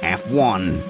F1.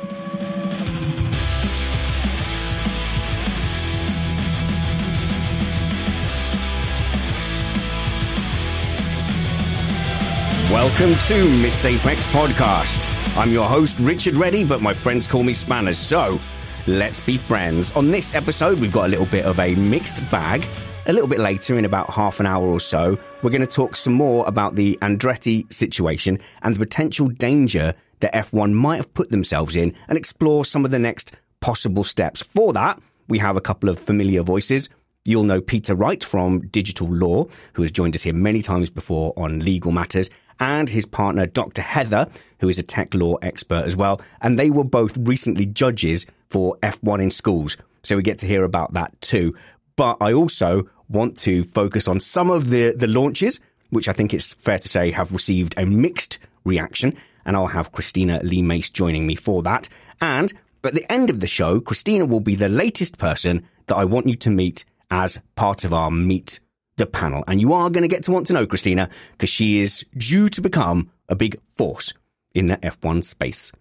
Welcome to Missed Apex Podcast. I'm your host, Richard Reddy, but my friends call me Spanners, so let's be friends. On this episode, we've got a little bit of a mixed bag. A little bit later, in about half an hour or so, we're going to talk some more about the Andretti situation and the potential danger that F1 might have put themselves in and explore some of the next possible steps. For that, we have a couple of familiar voices. You'll know Peter Wright from Digital Law, who has joined us here many times before on legal matters, and his partner, Dr. Heather, who is a tech law expert as well. And they were both recently judges for F1 in schools. So we get to hear about that too. But I also want to focus on some of the, the launches, which I think it's fair to say have received a mixed reaction. And I'll have Cristina Lee Mace joining me for that. And at the end of the show, Cristina will be the latest person that I want you to meet as part of our Meet the Panel. And you are going to get to want to know Cristina because she is due to become a big force in the F1 space.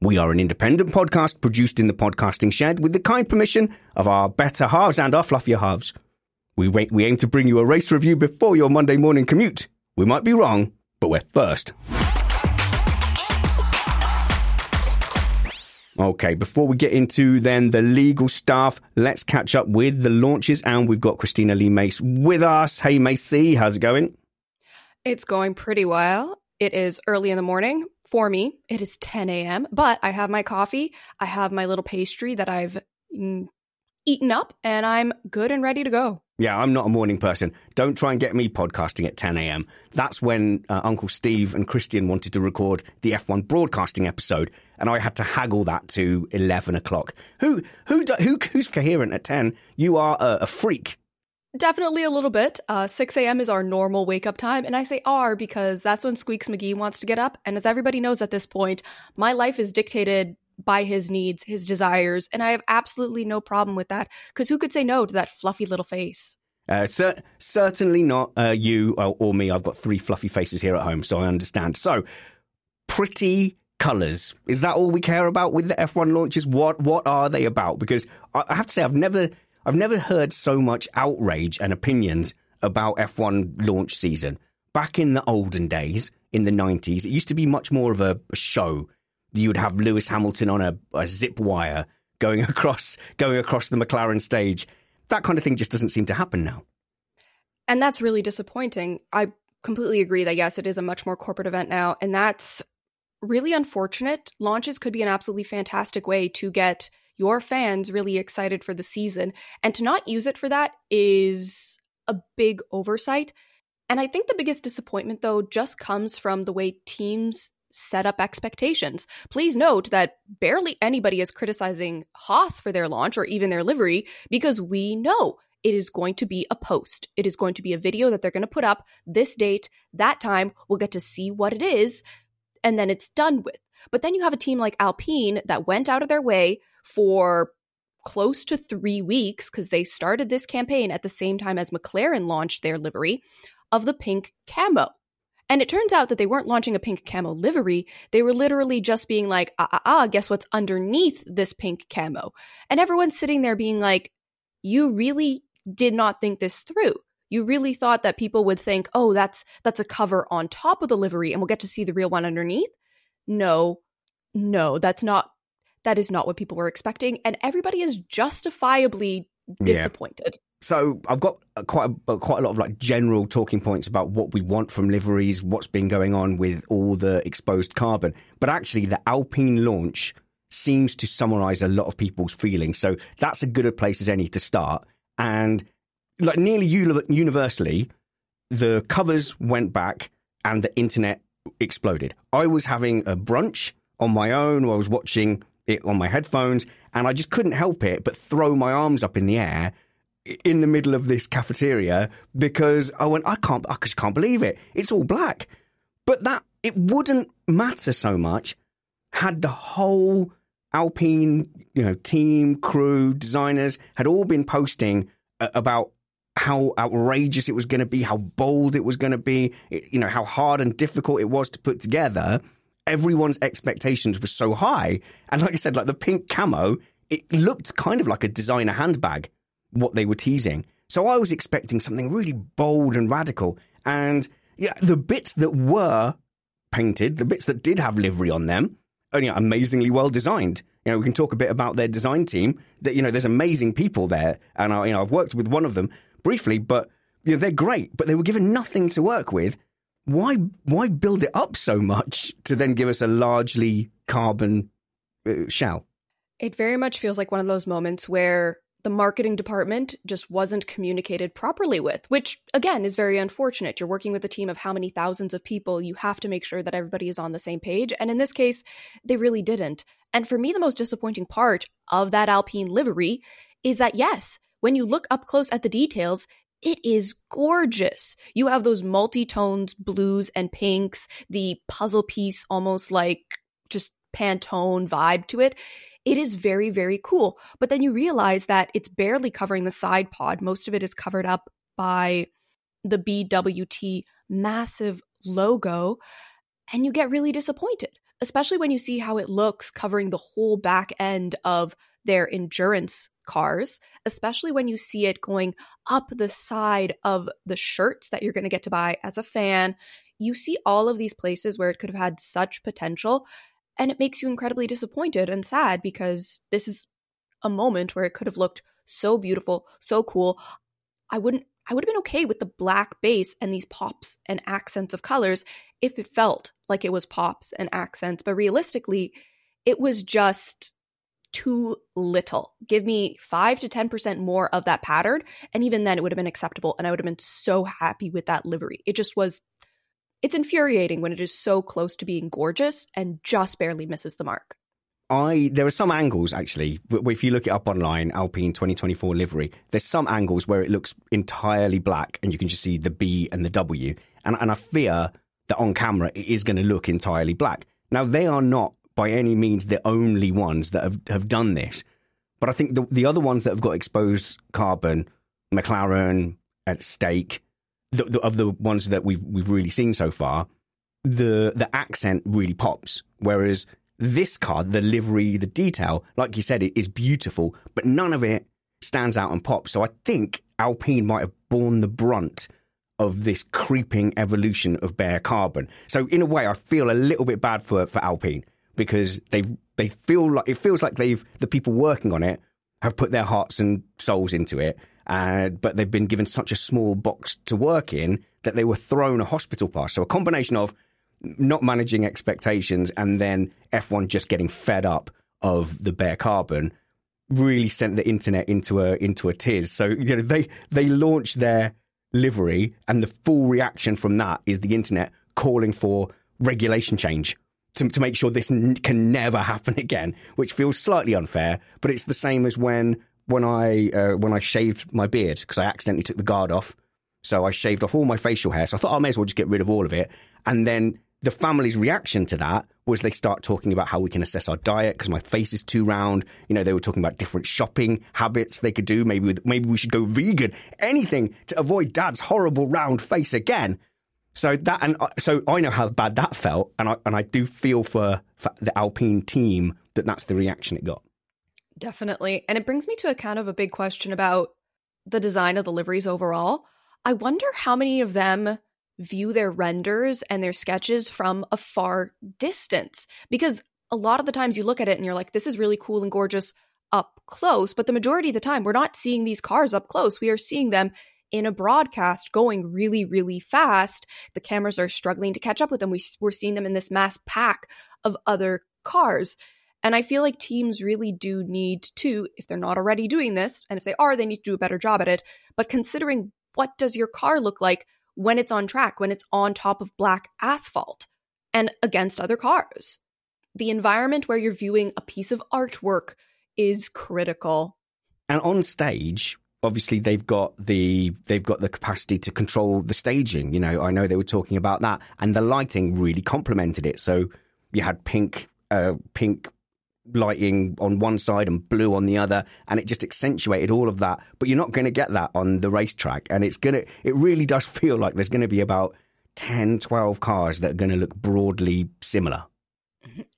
We are an independent podcast produced in the podcasting shed with the kind permission of our better halves and our fluffier halves. We, wait, we aim to bring you a race review before your Monday morning commute. We might be wrong, but we're first. Okay, before we get into then the legal stuff, let's catch up with the launches. And we've got Cristina Lee Mace with us. Hey, Macy, how's it going? It's going pretty well. It is early in the morning for me. It is 10 a.m., but I have my coffee. I have my little pastry that I've mm, eaten up, and I'm good and ready to go. Yeah, I'm not a morning person. Don't try and get me podcasting at 10 a.m. That's when uh, Uncle Steve and Christian wanted to record the F1 broadcasting episode, and I had to haggle that to 11 o'clock. Who, who, who, who's coherent at 10? You are a, a freak. Definitely a little bit. Uh, 6 a.m. is our normal wake up time, and I say "are" because that's when Squeaks McGee wants to get up. And as everybody knows at this point, my life is dictated by his needs, his desires, and I have absolutely no problem with that. Because who could say no to that fluffy little face? Uh, cer- certainly not uh, you or, or me. I've got three fluffy faces here at home, so I understand. So, pretty colours. Is that all we care about with the F1 launches? What what are they about? Because I, have to say, I've never I've never heard so much outrage and opinions about F1 launch season. Back in the olden days, in the 90s, it used to be much more of a, show. You would have Lewis Hamilton on a, a zip wire going across going across the McLaren stage. That kind of thing just doesn't seem to happen now. And that's really disappointing. I completely agree that yes, it is a much more corporate event now, and that's really unfortunate. Launches could be an absolutely fantastic way to get your fans really excited for the season. And to not use it for that is a big oversight. And I think the biggest disappointment, though, just comes from the way teams set up expectations. Please note that barely anybody is criticizing Haas for their launch or even their livery because we know it is going to be a post. It is going to be a video that they're going to put up this date, that time. We'll get to see what it is, and then it's done with. But then you have a team like Alpine that went out of their way for close to three weeks because they started this campaign at the same time as McLaren launched their livery of the pink camo. And it turns out that they weren't launching a pink camo livery. They were literally just being like, ah, ah, ah, guess what's underneath this pink camo? And everyone's sitting there being like, you really did not think this through. You really thought that people would think, oh, that's that's a cover on top of the livery and we'll get to see the real one underneath. No, no, that's not that is not what people were expecting. And everybody is justifiably disappointed. Yeah. So I've got uh, quite a, uh, quite a lot of like general talking points about what we want from liveries, what's been going on with all the exposed carbon. But actually, the Alpine launch seems to summarize a lot of people's feelings. So that's a good a place as any to start. And like nearly universally, the covers went back and the internet exploded. I was having a brunch on my own. I was watching it on my headphones, and I just couldn't help it but throw my arms up in the air in the middle of this cafeteria because I went, I can't, I just can't believe it. It's all black. But that, it wouldn't matter so much had the whole Alpine, you know, team, crew, designers had all been posting about how outrageous it was going to be, how bold it was going to be, you know, how hard and difficult it was to put together. Everyone's expectations were so high. And like I said, like the pink camo, it looked kind of like a designer handbag what they were teasing. So I was expecting something really bold and radical. And yeah, the bits that were painted, the bits that did have livery on them, are you know, amazingly well designed. You know, we can talk a bit about their design team. That you know, there's amazing people there, and I, you know, I've worked with one of them briefly, but you know, they're great. But they were given nothing to work with. Why, why build it up so much to then give us a largely carbon uh, shell? It very much feels like one of those moments where the marketing department just wasn't communicated properly with, which again is very unfortunate. You're working with a team of how many thousands of people. You have to make sure that everybody is on the same page. And in this case, they really didn't. And for me, the most disappointing part of that Alpine livery is that, yes, when you look up close at the details, it is gorgeous. You have those multi tones, blues and pinks, the puzzle piece almost like just Pantone vibe to it it is very, very cool. But then you realize that it's barely covering the side pod. Most of it is covered up by the BWT massive logo. And you get really disappointed, especially when you see how it looks covering the whole back end of their endurance cars, especially when you see it going up the side of the shirts that you're going to get to buy as a fan. You see all of these places where it could have had such potential and it makes you incredibly disappointed and sad because this is a moment where it could have looked so beautiful, so cool. I wouldn't I would have been okay with the black base and these pops and accents of colors if it felt like it was pops and accents, but realistically, it was just too little. Give me 5 to 10% more of that pattern and even then it would have been acceptable and I would have been so happy with that livery. It just was it's infuriating when it is so close to being gorgeous and just barely misses the mark. I there are some angles actually. If you look it up online, Alpine 2024 livery, there's some angles where it looks entirely black, and you can just see the B and the W. And and I fear that on camera it is going to look entirely black. Now they are not by any means the only ones that have have done this, but I think the the other ones that have got exposed carbon, McLaren at stake, the, the, of the ones that we've we've really seen so far, the the accent really pops. Whereas this car, the livery, the detail, like you said, it is beautiful, but none of it stands out and pops. So I think Alpine might have borne the brunt of this creeping evolution of bare carbon. So in a way, I feel a little bit bad for for Alpine because they they feel like it feels like they've the people working on it have put their hearts and souls into it uh, but they've been given such a small box to work in that they were thrown a hospital pass. So a combination of not managing expectations and then F1 just getting fed up of the bare carbon really sent the internet into a into a tiz. So you know they they launched their livery, and the full reaction from that is the internet calling for regulation change to, to make sure this n- can never happen again, which feels slightly unfair. But it's the same as when when I uh, when I shaved my beard because I accidentally took the guard off, so I shaved off all my facial hair. So I thought I may as well just get rid of all of it, and then the family's reaction to that was they start talking about how we can assess our diet because my face is too round. You know, they were talking about different shopping habits they could do. Maybe maybe we should go vegan. Anything to avoid Dad's horrible round face again. So that and uh, so I know how bad that felt, and I and I do feel for, for the Alpine team that that's the reaction it got. Definitely, and it brings me to a kind of a big question about the design of the liveries overall. I wonder how many of them view their renders and their sketches from a far distance because a lot of the times you look at it and you're like, this is really cool and gorgeous up close. But the majority of the time, we're not seeing these cars up close. We are seeing them in a broadcast going really, really fast. The cameras are struggling to catch up with them. We, we're seeing them in this mass pack of other cars. And I feel like teams really do need to, if they're not already doing this, and if they are, they need to do a better job at it. But considering what does your car look like when it's on track, when it's on top of black asphalt and against other cars. The environment where you're viewing a piece of artwork is critical. And on stage, obviously they've got the they've got the capacity to control the staging. You know, I know they were talking about that, and the lighting really complemented it. So you had pink, uh, pink lighting on one side and blue on the other and it just accentuated all of that but you're not going to get that on the racetrack and it's to it really does feel like there's going to be about 10 12 cars that are going to look broadly similar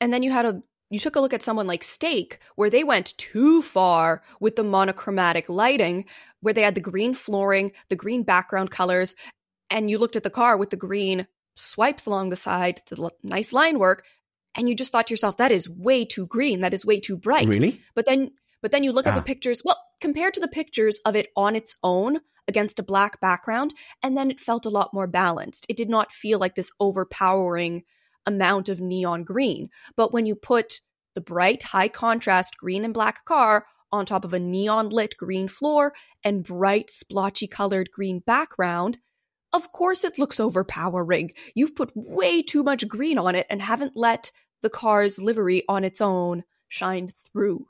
and then you had a you took a look at someone like Stake where they went too far with the monochromatic lighting where they had the green flooring the green background colors and you looked at the car with the green swipes along the side the nice line work and you just thought to yourself that is way too green. That is way too bright. Really? But then but then you look Ah. at the pictures well compared to the pictures of it on its own against a black background and then it felt a lot more balanced. It did not feel like this overpowering amount of neon green but when you put the bright high contrast green and black car on top of a neon lit green floor and bright splotchy colored green background of course it looks overpowering. You've put way too much green on it and haven't let the car's livery on its own shine through.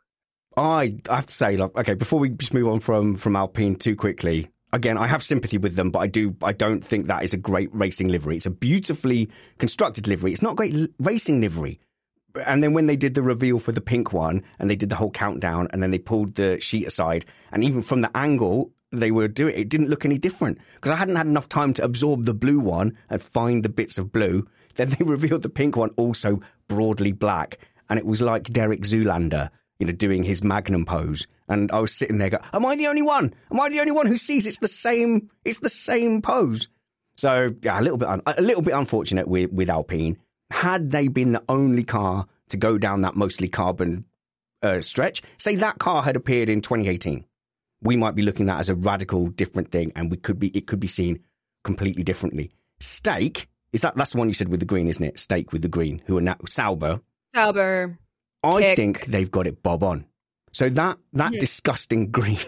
I have to say, like, okay, before we just move on from from Alpine too quickly, again, I have sympathy with them, but I do I don't think that is a great racing livery. It's a beautifully constructed livery. It's not great l- racing livery. And then when they did the reveal for the pink one, and they did the whole countdown, and then they pulled the sheet aside, and even from the angle they were doing, it didn't look any different because I hadn't had enough time to absorb the blue one and find the bits of blue. Then they revealed the pink one also broadly black, and it was like Derek Zoolander you know, doing his magnum pose. And I was sitting there going, Am I the only one? Am I the only one who sees it's the same it's the same pose? So yeah, a little bit un- a little bit unfortunate with, with Alpine. Had they been the only car to go down that mostly carbon uh, stretch, say that car had appeared in 2018, we might be looking at that as a radical different thing, and we could be it could be seen completely differently. Stake is that that's the one you said with the green, isn't it? Stake with the green, who are now Sauber. Sauber. I Kick. think they've got it bob on. So that that disgusting green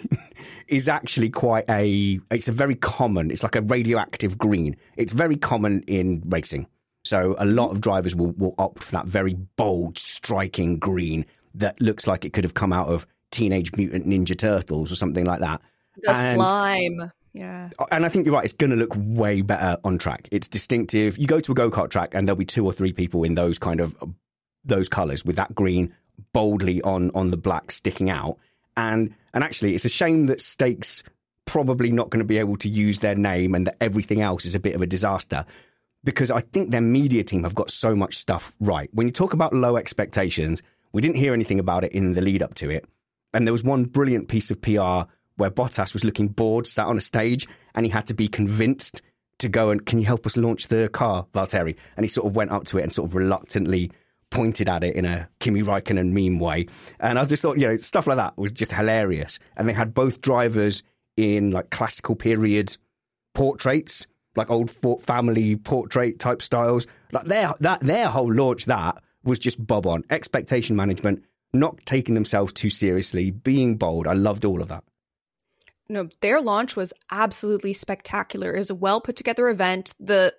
is actually quite a it's a very common it's like a radioactive green. It's very common in racing. So a lot mm-hmm. of drivers will, will opt for that very bold, striking green that looks like it could have come out of Teenage Mutant Ninja Turtles or something like that. The And- slime. Yeah. and I think you're right. It's going to look way better on track. It's distinctive. You go to a go kart track, and there'll be two or three people in those kind of those colours with that green boldly on on the black sticking out. And and actually, it's a shame that Stakes probably not going to be able to use their name, and that everything else is a bit of a disaster. Because I think their media team have got so much stuff right. When you talk about low expectations, we didn't hear anything about it in the lead up to it. And there was one brilliant piece of PR where Bottas was looking bored, sat on a stage, and he had to be convinced to go and, can you help us launch the car, Valtteri? And he sort of went up to it and sort of reluctantly pointed at it in a Kimi Raikkonen meme way. And I just thought, you know, stuff like that was just hilarious. And they had both drivers in like classical period portraits, like old family portrait type styles. Like their that their whole launch that was just bob on. Expectation management, not taking themselves too seriously, being bold. I loved all of that. No, their launch was absolutely spectacular. It was a well put together event. The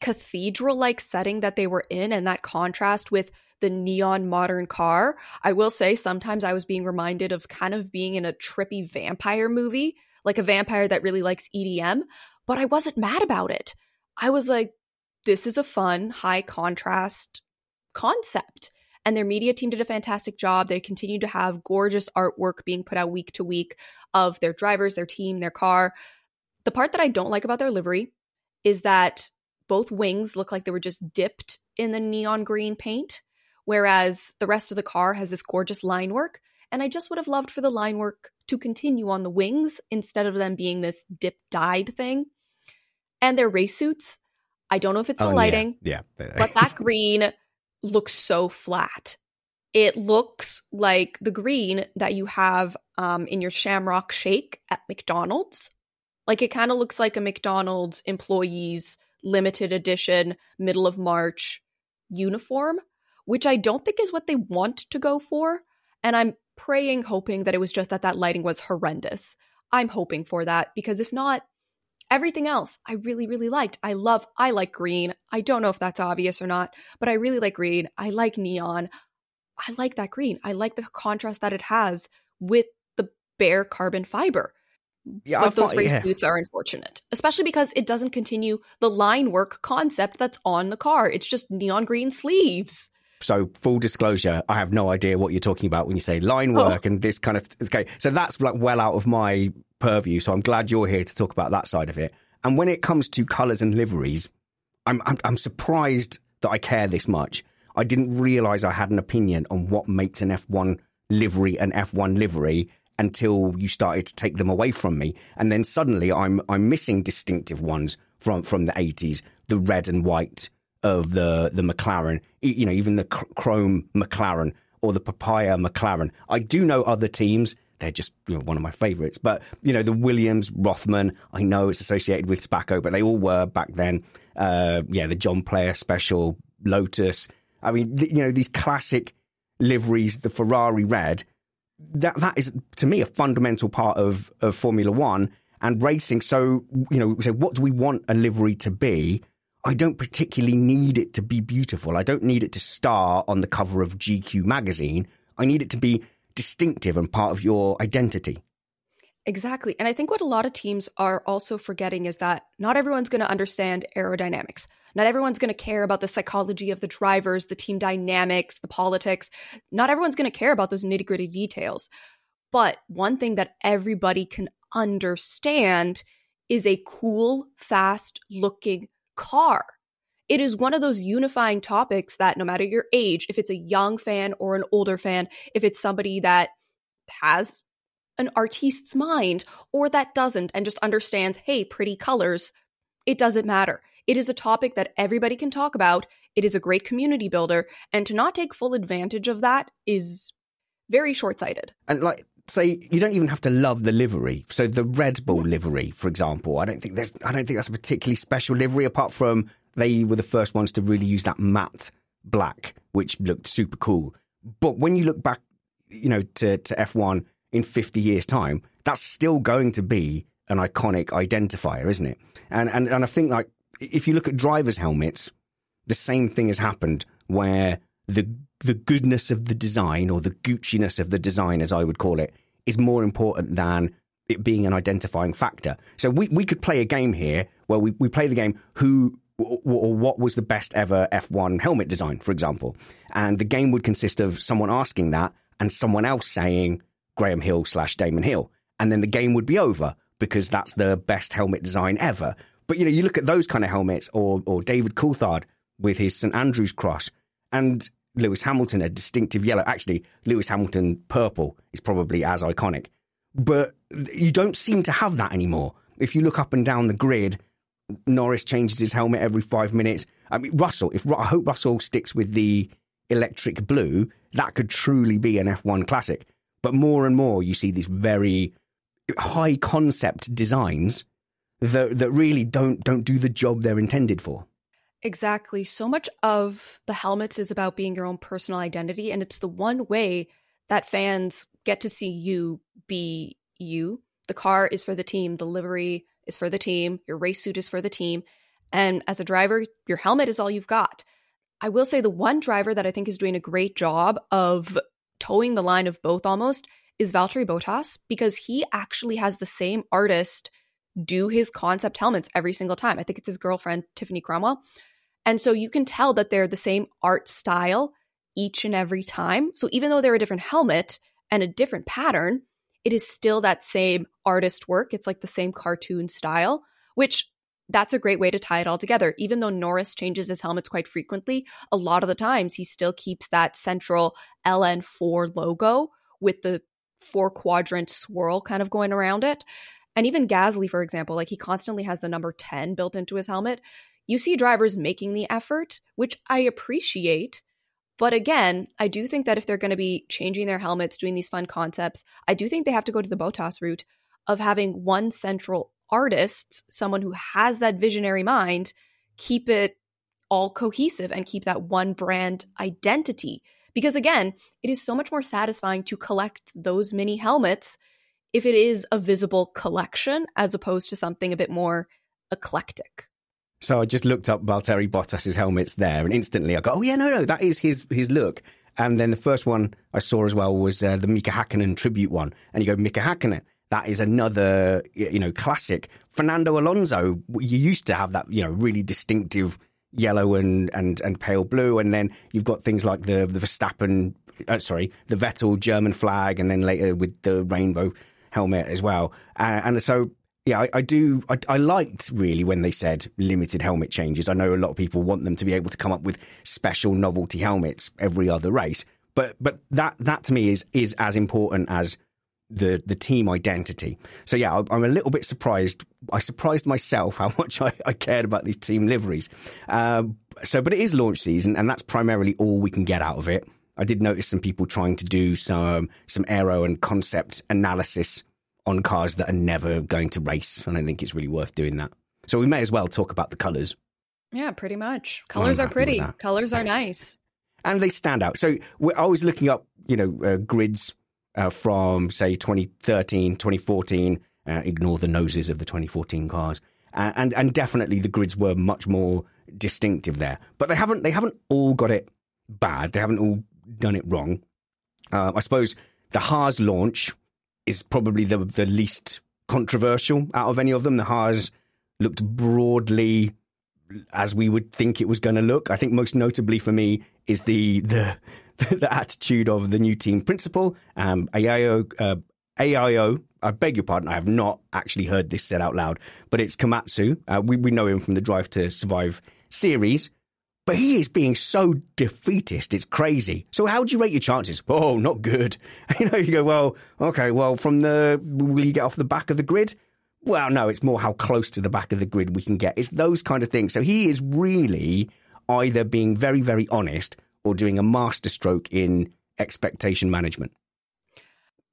cathedral like setting that they were in and that contrast with the neon modern car. I will say sometimes I was being reminded of kind of being in a trippy vampire movie, like a vampire that really likes EDM, but I wasn't mad about it. I was like, this is a fun, high contrast concept. And their media team did a fantastic job. They continue to have gorgeous artwork being put out week to week of their drivers, their team, their car. The part that I don't like about their livery is that both wings look like they were just dipped in the neon green paint whereas the rest of the car has this gorgeous line work. And I just would have loved for the line work to continue on the wings instead of them being this dip dyed thing. And their race suits, I don't know if it's the Oh, lighting, Yeah. yeah. but that green looks so flat. It looks like the green that you have um, in your Shamrock Shake at McDonald's. Like it kind of looks like a McDonald's employees limited edition middle of March uniform, which I don't think is what they want to go for. And I'm praying, hoping that it was just that that lighting was horrendous. I'm hoping for that because if not, everything else I really, really liked. I love, I like green. I don't know if that's obvious or not, but I really like green. I like neon. I like that green. I like the contrast that it has with the bare carbon fiber. Yeah, but those find- race yeah. suits are unfortunate, especially because it doesn't continue the line work concept that's on the car. It's just neon green sleeves. So, full disclosure, I have no idea what you're talking about when you say line Oh. work and this kind of. Okay, so that's like well out of my purview. So I'm glad you're here to talk about that side of it. And when it comes to colours and liveries, I'm, I'm I'm surprised that I care this much. I didn't realise I had an opinion on what makes an F1 livery an F1 livery until you started to take them away from me, and then suddenly I'm I'm missing distinctive ones from from the 80s, the red and white of the the McLaren, you know, even the chrome McLaren or the papaya McLaren. I do know other teams. They're just you know, one of my favourites. But, you know, the Williams, Rothman, I know it's associated with tobacco, but they all were back then. Uh, yeah, the John Player Special, Lotus. I mean, you know, these classic liveries, the Ferrari red, that that is to me a fundamental part of, of Formula One and racing. So, you know, so what do we want a livery to be? I don't particularly need it to be beautiful. I don't need it to star on the cover of GQ magazine. I need it to be distinctive and part of your identity. Exactly. And I think what a lot of teams are also forgetting is that not everyone's going to understand aerodynamics. Not everyone's going to care about the psychology of the drivers, the team dynamics, the politics. Not everyone's going to care about those nitty gritty details. But one thing that everybody can understand is a cool, fast looking car. It is one of those unifying topics that no matter your age, if it's a young fan or an older fan, if it's somebody that has an artiste's mind or that doesn't and just understands, hey, pretty colors, it doesn't matter. It is a topic that everybody can talk about. It is a great community builder. And to not take full advantage of that is very short sighted. And like say you don't even have to love the livery. So the Red Bull livery, for example, I don't think there's I don't think that's a particularly special livery apart from they were the first ones to really use that matte black, which looked super cool. But when you look back, you know, to, to F1 in 50 years' time, that's still going to be an iconic identifier, isn't it? And and, and I think like if you look at drivers' helmets, the same thing has happened where the the goodness of the design or the Gucci-ness of the design, as I would call it, is more important than it being an identifying factor. So we, we could play a game here where we, we play the game who or what was the best ever F1 helmet design, for example. And the game would consist of someone asking that and someone else saying Graham Hill slash Damon Hill. And then the game would be over because that's the best helmet design ever. But you know, you look at those kind of helmets or or David Coulthard with his St Andrews cross and Lewis Hamilton a distinctive yellow. Actually, Lewis Hamilton purple is probably as iconic. But you don't seem to have that anymore. If you look up and down the grid, Norris changes his helmet every five minutes. I mean, Russell, if I hope Russell sticks with the electric blue, that could truly be an F1 classic. But more and more, you see these very high concept designs that that really don't don't do the job they're intended for. Exactly. So much of the helmets is about being your own personal identity, and it's the one way that fans get to see you be you. The car is for the team, the livery is for the team, your race suit is for the team. And as a driver, your helmet is all you've got. I will say the one driver that I think is doing a great job of toeing the line of both almost is Valtteri Bottas because he actually has the same artist do his concept helmets every single time. I think it's his girlfriend, Tiffany Cromwell. And so you can tell that they're the same art style each and every time. So even though they're a different helmet and a different pattern, it is still that same artist work. It's like the same cartoon style, which that's a great way to tie it all together. Even though Norris changes his helmets quite frequently, a lot of the times he still keeps that central LN4 logo with the four quadrant swirl kind of going around it. And even Gasly, for example, like he constantly has the number 10 built into his helmet. You see drivers making the effort, which I appreciate. But again, I do think that if they're going to be changing their helmets, doing these fun concepts, I do think they have to go to the Bottas route of having one central artist, someone who has that visionary mind, keep it all cohesive and keep that one brand identity. Because again, it is so much more satisfying to collect those mini helmets if it is a visible collection as opposed to something a bit more eclectic. So I just looked up Valtteri Bottas's helmets there, and instantly I go, "Oh yeah, no, no, that is his his look." And then the first one I saw as well was uh, the Mika Hakkinen tribute one, and you go, Mika Hakkinen, that is another you know classic. Fernando Alonso, you used to have that you know really distinctive yellow and and and pale blue, and then you've got things like the the Verstappen, uh, sorry, the Vettel German flag, and then later with the rainbow helmet as well. Uh, and so, yeah, I, I do. I, I, liked really when they said limited helmet changes. I know a lot of people want them to be able to come up with special novelty helmets every other race, but but that that to me is is as important as the the team identity. So yeah, I'm a little bit surprised. I surprised myself how much I, I cared about these team liveries. Um, so, but it is launch season, and that's primarily all we can get out of it. I did notice some people trying to do some some aero and concept analysis on cars that are never going to race. I don't think it's really worth doing that. So we may as well talk about the colours. Yeah, pretty much. Colors are pretty. Colors are nice. and they stand out. So we're always looking up, you know, uh, grids uh, from say 2013, 2014. Uh, ignore the noses of the 2014 cars, uh, and and definitely the grids were much more distinctive there. But they haven't they haven't all got it bad. They haven't all done it wrong. Uh, I suppose the Haas launch is probably the the least controversial out of any of them. The Haas looked broadly as we would think it was going to look. I think most notably for me is the the the attitude of the new team principal, um, Ayao. Uh, Ayao, I beg your pardon, I have not actually heard this said out loud, but it's Komatsu. Uh, we, we know him from the Drive to Survive series. But he is being so defeatist, it's crazy. So how would you rate your chances? Oh, not good. You know, you go, well, okay, well, from the, will you get off the back of the grid? Well, no, it's more how close to the back of the grid we can get. It's those kind of things. So he is really either being very, very honest or doing a masterstroke in expectation management.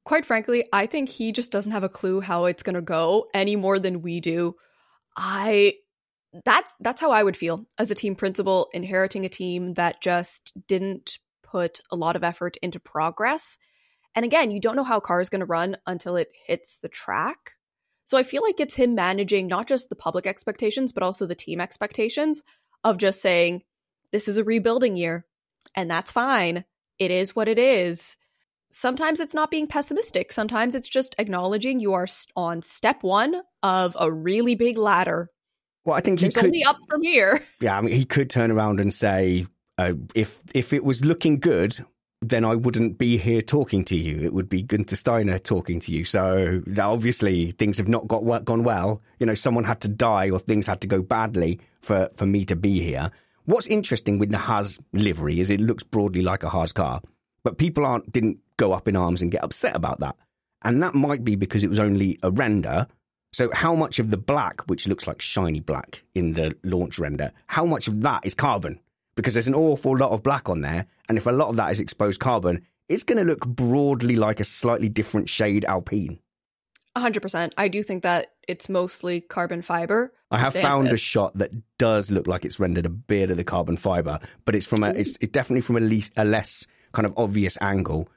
Quite frankly, I think he just doesn't have a clue how it's going to go any more than we do. I that's that's how I would feel as a team principal inheriting a team that just didn't put a lot of effort into progress. And again, you don't know how a car is going to run until it hits the track. So I feel like it's him managing not just the public expectations but also the team expectations of just saying this is a rebuilding year and that's fine. It is what it is. Sometimes it's not being pessimistic. Sometimes it's just acknowledging you are on step 1 of a really big ladder well, I think he could, only up from here. Yeah, I mean, he could turn around and say, uh, if if it was looking good, then I wouldn't be here talking to you. It would be Gunter Steiner talking to you. So obviously things have not got work gone well. You know, someone had to die or things had to go badly for for me to be here. What's interesting with the Haas livery is it looks broadly like a Haas car, but people aren't didn't go up in arms and get upset about that. And that might be because it was only a render so, how much of the black, which looks like shiny black in the launch render, how much of that is carbon? Because there's an awful lot of black on there, and if a lot of that is exposed carbon, it's going to look broadly like a slightly different shade Alpine. 100%. I do think that it's mostly carbon fiber. I have found a shot that does look like it's rendered a bit of the carbon fiber, but it's from a it's, it's definitely from a, least, a less kind of obvious angle.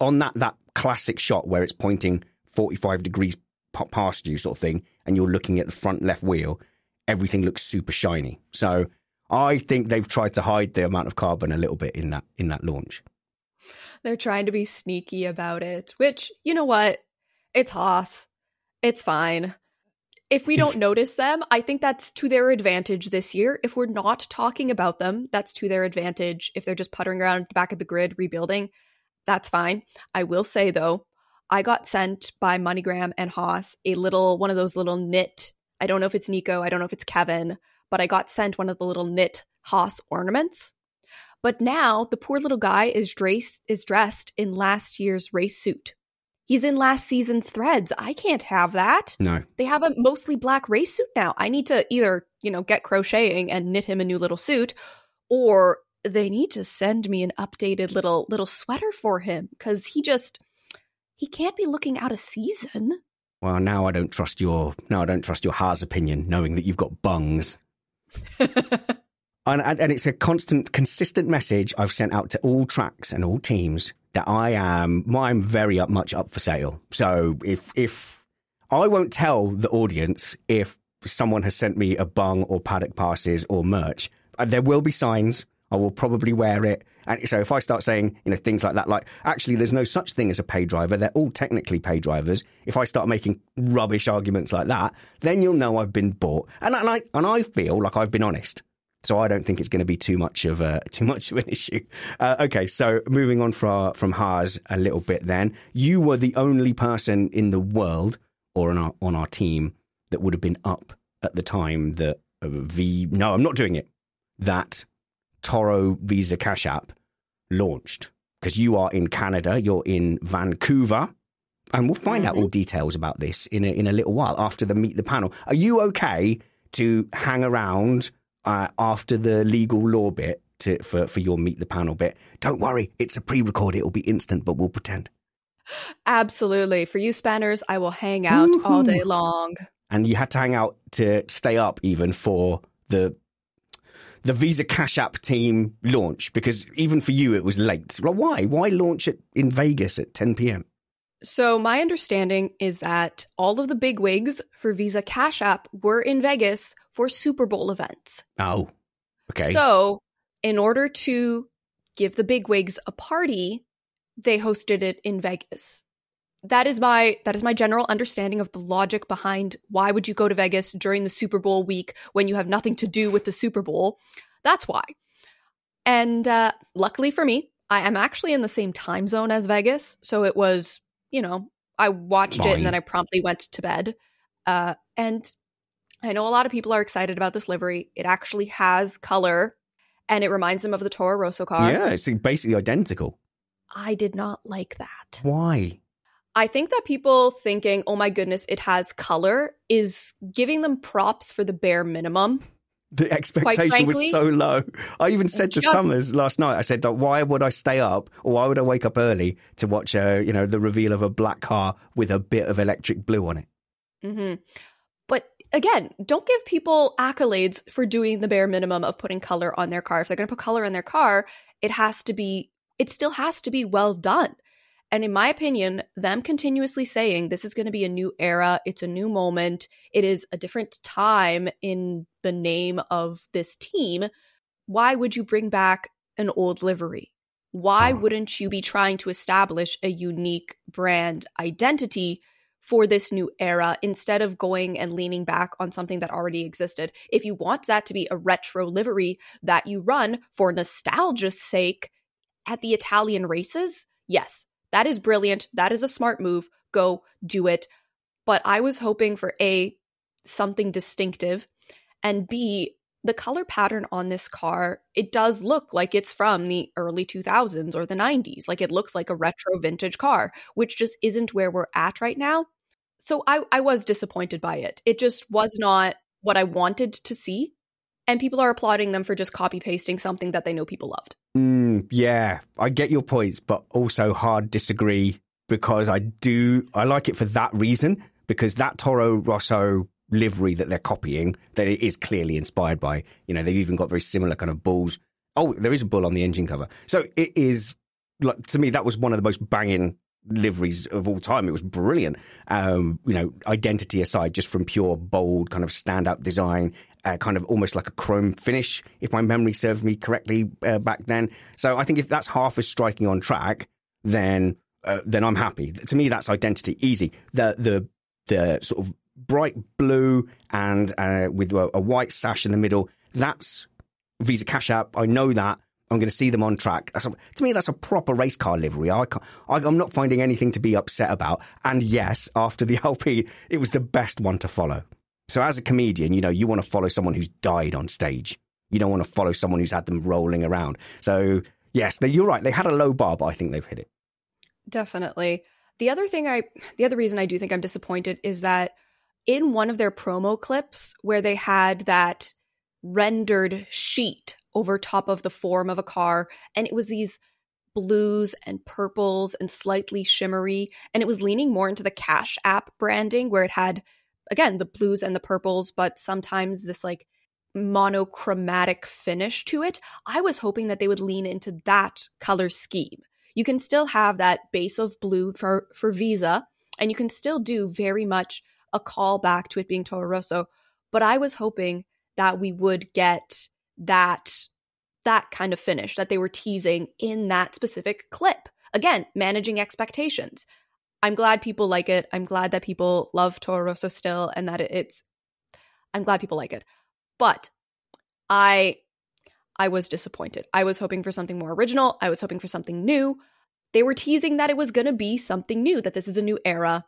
On that that classic shot where it's pointing 45 degrees pop past you, sort of thing, and you're looking at the front left wheel, everything looks super shiny. So I think they've tried to hide the amount of carbon a little bit in that in that launch. They're trying to be sneaky about it, which, you know what? It's Haas. It's fine. If we don't notice them, I think that's to their advantage this year. If we're not talking about them, that's to their advantage. If they're just puttering around at the back of the grid rebuilding, that's fine. I will say though, I got sent by MoneyGram and Haas a little one of those little knit. I don't know if it's Nico, I don't know if it's Kevin, but I got sent one of the little knit Haas ornaments. But now the poor little guy is dressed is dressed in last year's race suit. He's in last season's threads. I can't have that. No. They have a mostly black race suit now. I need to either, you know, get crocheting and knit him a new little suit or they need to send me an updated little little sweater for him cuz he just he can't be looking out of season. Well, now I don't trust your now I don't trust your Haas opinion, knowing that you've got bungs. and, and, it's a constant, consistent message I've sent out to all tracks and all teams that I am I'm very up much up for sale. So if if I won't tell the audience if someone has sent me a bung or paddock passes or merch, uh, there will be signs. I will probably wear it. And so if I start saying, you know, things like that, like actually there's no such thing as a pay driver, they're all technically pay drivers. If I start making rubbish arguments like that, then you'll know I've been bought. And, and I and I feel like I've been honest. So I don't think it's going to be too much of a too much of an issue. Uh, okay, so moving on from from Haas a little bit. Then you were the only person in the world or on our on our team that would have been up at the time that uh, V. No, I'm not doing it. That Toro Visa Cash App launched because you are in Canada. You're in Vancouver. And we'll find mm-hmm. out all details about this in a, in a little while after the meet the panel. Are you okay to hang around uh, after the legal law bit to, for, for your meet the panel bit. Don't worry, it's a pre record, it'll be instant, but we'll pretend. Absolutely. For you spanners, I will hang out Woo-hoo. all day long. And you had to hang out to stay up even for the the Visa Cash App team launch because even for you it was late. Well, why? Why launch it in Vegas at 10 p.m.? So, my understanding is that all of the big wigs for Visa Cash App were in Vegas for Super Bowl events. Oh, okay. So, in order to give the big wigs a party, they hosted it in Vegas. That is my that is my general understanding of the logic behind why would you go to Vegas during the Super Bowl week when you have nothing to do with the Super Bowl. That's why. And uh, luckily for me, I am actually in the same time zone as Vegas, so it was you know, I watched it and then I promptly went to bed. Uh, and I know a lot of people are excited about this livery. It actually has color and it reminds them of the Toro Rosso car. Yeah, it's basically identical. I did not like that. Why? I think that people thinking, oh my goodness, it has color is giving them props for the bare minimum the expectation frankly, was so low. I even said to just, Summers last night, I said, why would I stay up or why would I wake up early to watch, uh, you know, the reveal of a black car with a bit of electric blue on it? Mm-hmm. Again, don't give people accolades for doing the bare minimum of putting color on their car. If they're going to put color on their car, it has to be, it still has to be well done. And in my opinion, them continuously saying this is going to be a new era, it's a new moment, it is a different time in the name of this team, why would you bring back an old livery? Why wouldn't you be trying to establish a unique brand identity for this new era instead of going and leaning back on something that already existed? If you want that to be a retro livery that you run for nostalgia's sake at the Italian races, yes, that is brilliant. That is a smart move. Go do it. But I was hoping for A, something distinctive, and B, the color pattern on this car, it does look like it's from the early 2000s or the 90s. Like it looks like a retro vintage car, which just isn't where we're at right now. So I, I was disappointed by it. It just was not what I wanted to see and people are applauding them for just copy pasting something that they know people loved. Mm, yeah, I get your points, but also hard disagree because I do I like it for that reason because that Toro Rosso livery that they're copying that it is clearly inspired by. You know, they've even got very similar kind of bulls. Oh, there is a bull on the engine cover, so it is like to me that was one of the most banging liveries of all time. It was brilliant. Um, you know, identity aside, just from pure bold kind of stand up design, uh, kind of almost like a chrome finish, if my memory serves me correctly uh, back then. So I think if that's half as striking on track, then uh, then I'm happy. To me, that's identity. Easy. The the the sort of bright blue and uh, with a, a white sash in the middle. That's Visa Cash App. I know that. I'm going to see them on track. A, to me, that's a proper race car livery. I am not finding anything to be upset about. And yes, after the LP, it was the best one to follow. So as a comedian, you know, you want to follow someone who's died on stage. You don't want to follow someone who's had them rolling around. So yes, they, you're right. They had a low bar, but I think they've hit it. Definitely. The other thing I, the other reason I do think I'm disappointed is that in one of their promo clips where they had that rendered sheet over top of the form of a car, and it was these blues and purples and slightly shimmery, and it was leaning more into the Cash App branding where it had, again, the blues and the purples, but sometimes this like monochromatic finish to it. I was hoping that they would lean into that color scheme you can still have that base of blue for, for Visa, and you can still do very much a call back to it being Toro Rosso. But I was hoping that we would get that that kind of finish that they were teasing in that specific clip. Again, managing expectations. I'm glad people like it. I'm glad that people love Toro Rosso still and that it's I'm glad people like it. But I I was disappointed. I was hoping for something more original. I was hoping for something new. They were teasing that it was going to be something new, that this is a new era.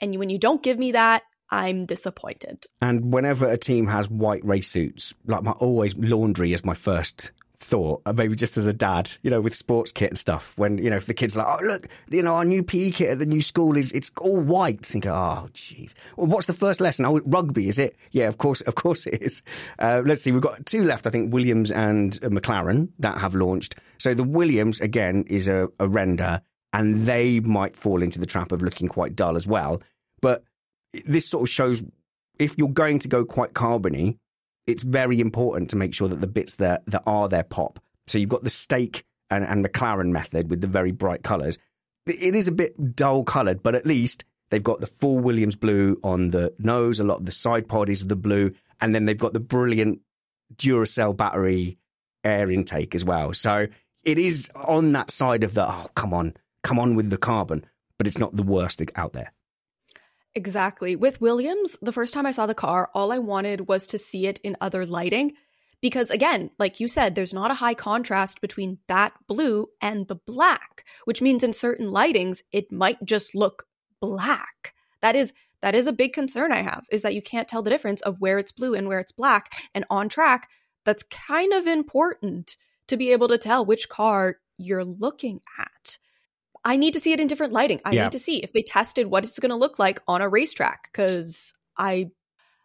And when you don't give me that, I'm disappointed. And whenever a team has white race suits, like my always laundry is my first thought, uh, maybe just as a dad, you know, with sports kit and stuff. When you know, if the kids are like, oh look, you know, our new PE kit at the new school is it's all white. Go, oh jeez. Well, what's the first lesson? Oh, rugby is it? Yeah, of course, of course it is. Uh, let's see, we've got two left. I think Williams and uh, McLaren that have launched. So the Williams again is a, a render, and they might fall into the trap of looking quite dull as well. But this sort of shows if you're going to go quite carbony, it's very important to make sure that the bits that, that are there pop. So you've got the stake and, and McLaren method with the very bright colours. It is a bit dull coloured, but at least they've got the full Williams blue on the nose, a lot of the side bodies of the blue, and then they've got the brilliant Duracell battery air intake as well. So it is on that side of the, oh, come on, come on with the carbon, but it's not the worst out there. Exactly. With Williams, the first time I saw the car, all I wanted was to see it in other lighting. Because again, like you said, there's not a high contrast between that blue and the black, which means in certain lightings, it might just look black. That is that is a big concern I have is that you can't tell the difference of where it's blue and where it's black. And on track, that's kind of important to be able to tell which car you're looking at. I need to see it in different lighting. I yeah. need to see if they tested what it's going to look like on a racetrack because I.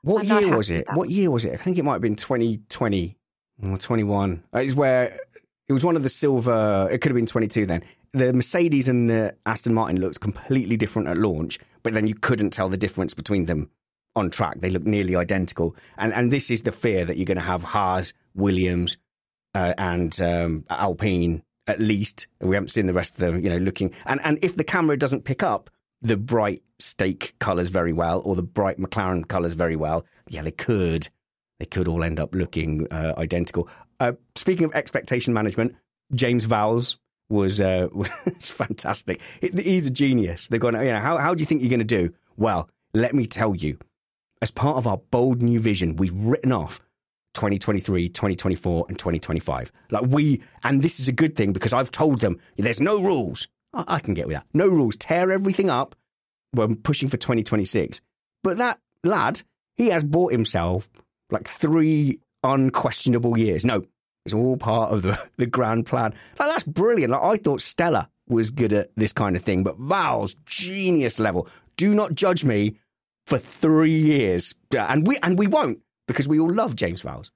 What I'm year was it? What year was it? I think it might have been 2020 or 21. Is where it was one of the silver. It could have been 22 then. The Mercedes and the Aston Martin looked completely different at launch, but then you couldn't tell the difference between them on track. They looked nearly identical. And and this is the fear that you're going to have Haas, Williams, uh, and um, Alpine at least. We haven't seen the rest of them, you know, looking. And, and if the camera doesn't pick up the bright stake colours very well or the bright McLaren colours very well, yeah, they could. They could all end up looking uh, identical. Uh, speaking of expectation management, James Vowles was uh, was fantastic. He's a genius. They're going, you know, how, how do you think you're going to do? Well, let me tell you. As part of our bold new vision, we've written off 2023, 2024, and 2025. Like we, and this is a good thing because I've told them there's no rules. I, I can get with that. No rules. Tear everything up. We're pushing for 2026. But that lad, he has bought himself like three unquestionable years. No, it's all part of the, the grand plan. Like that's brilliant. Like I thought Stella was good at this kind of thing, but Vowles' genius level. Do not judge me for three years, and we and we won't because we all love James Vowles.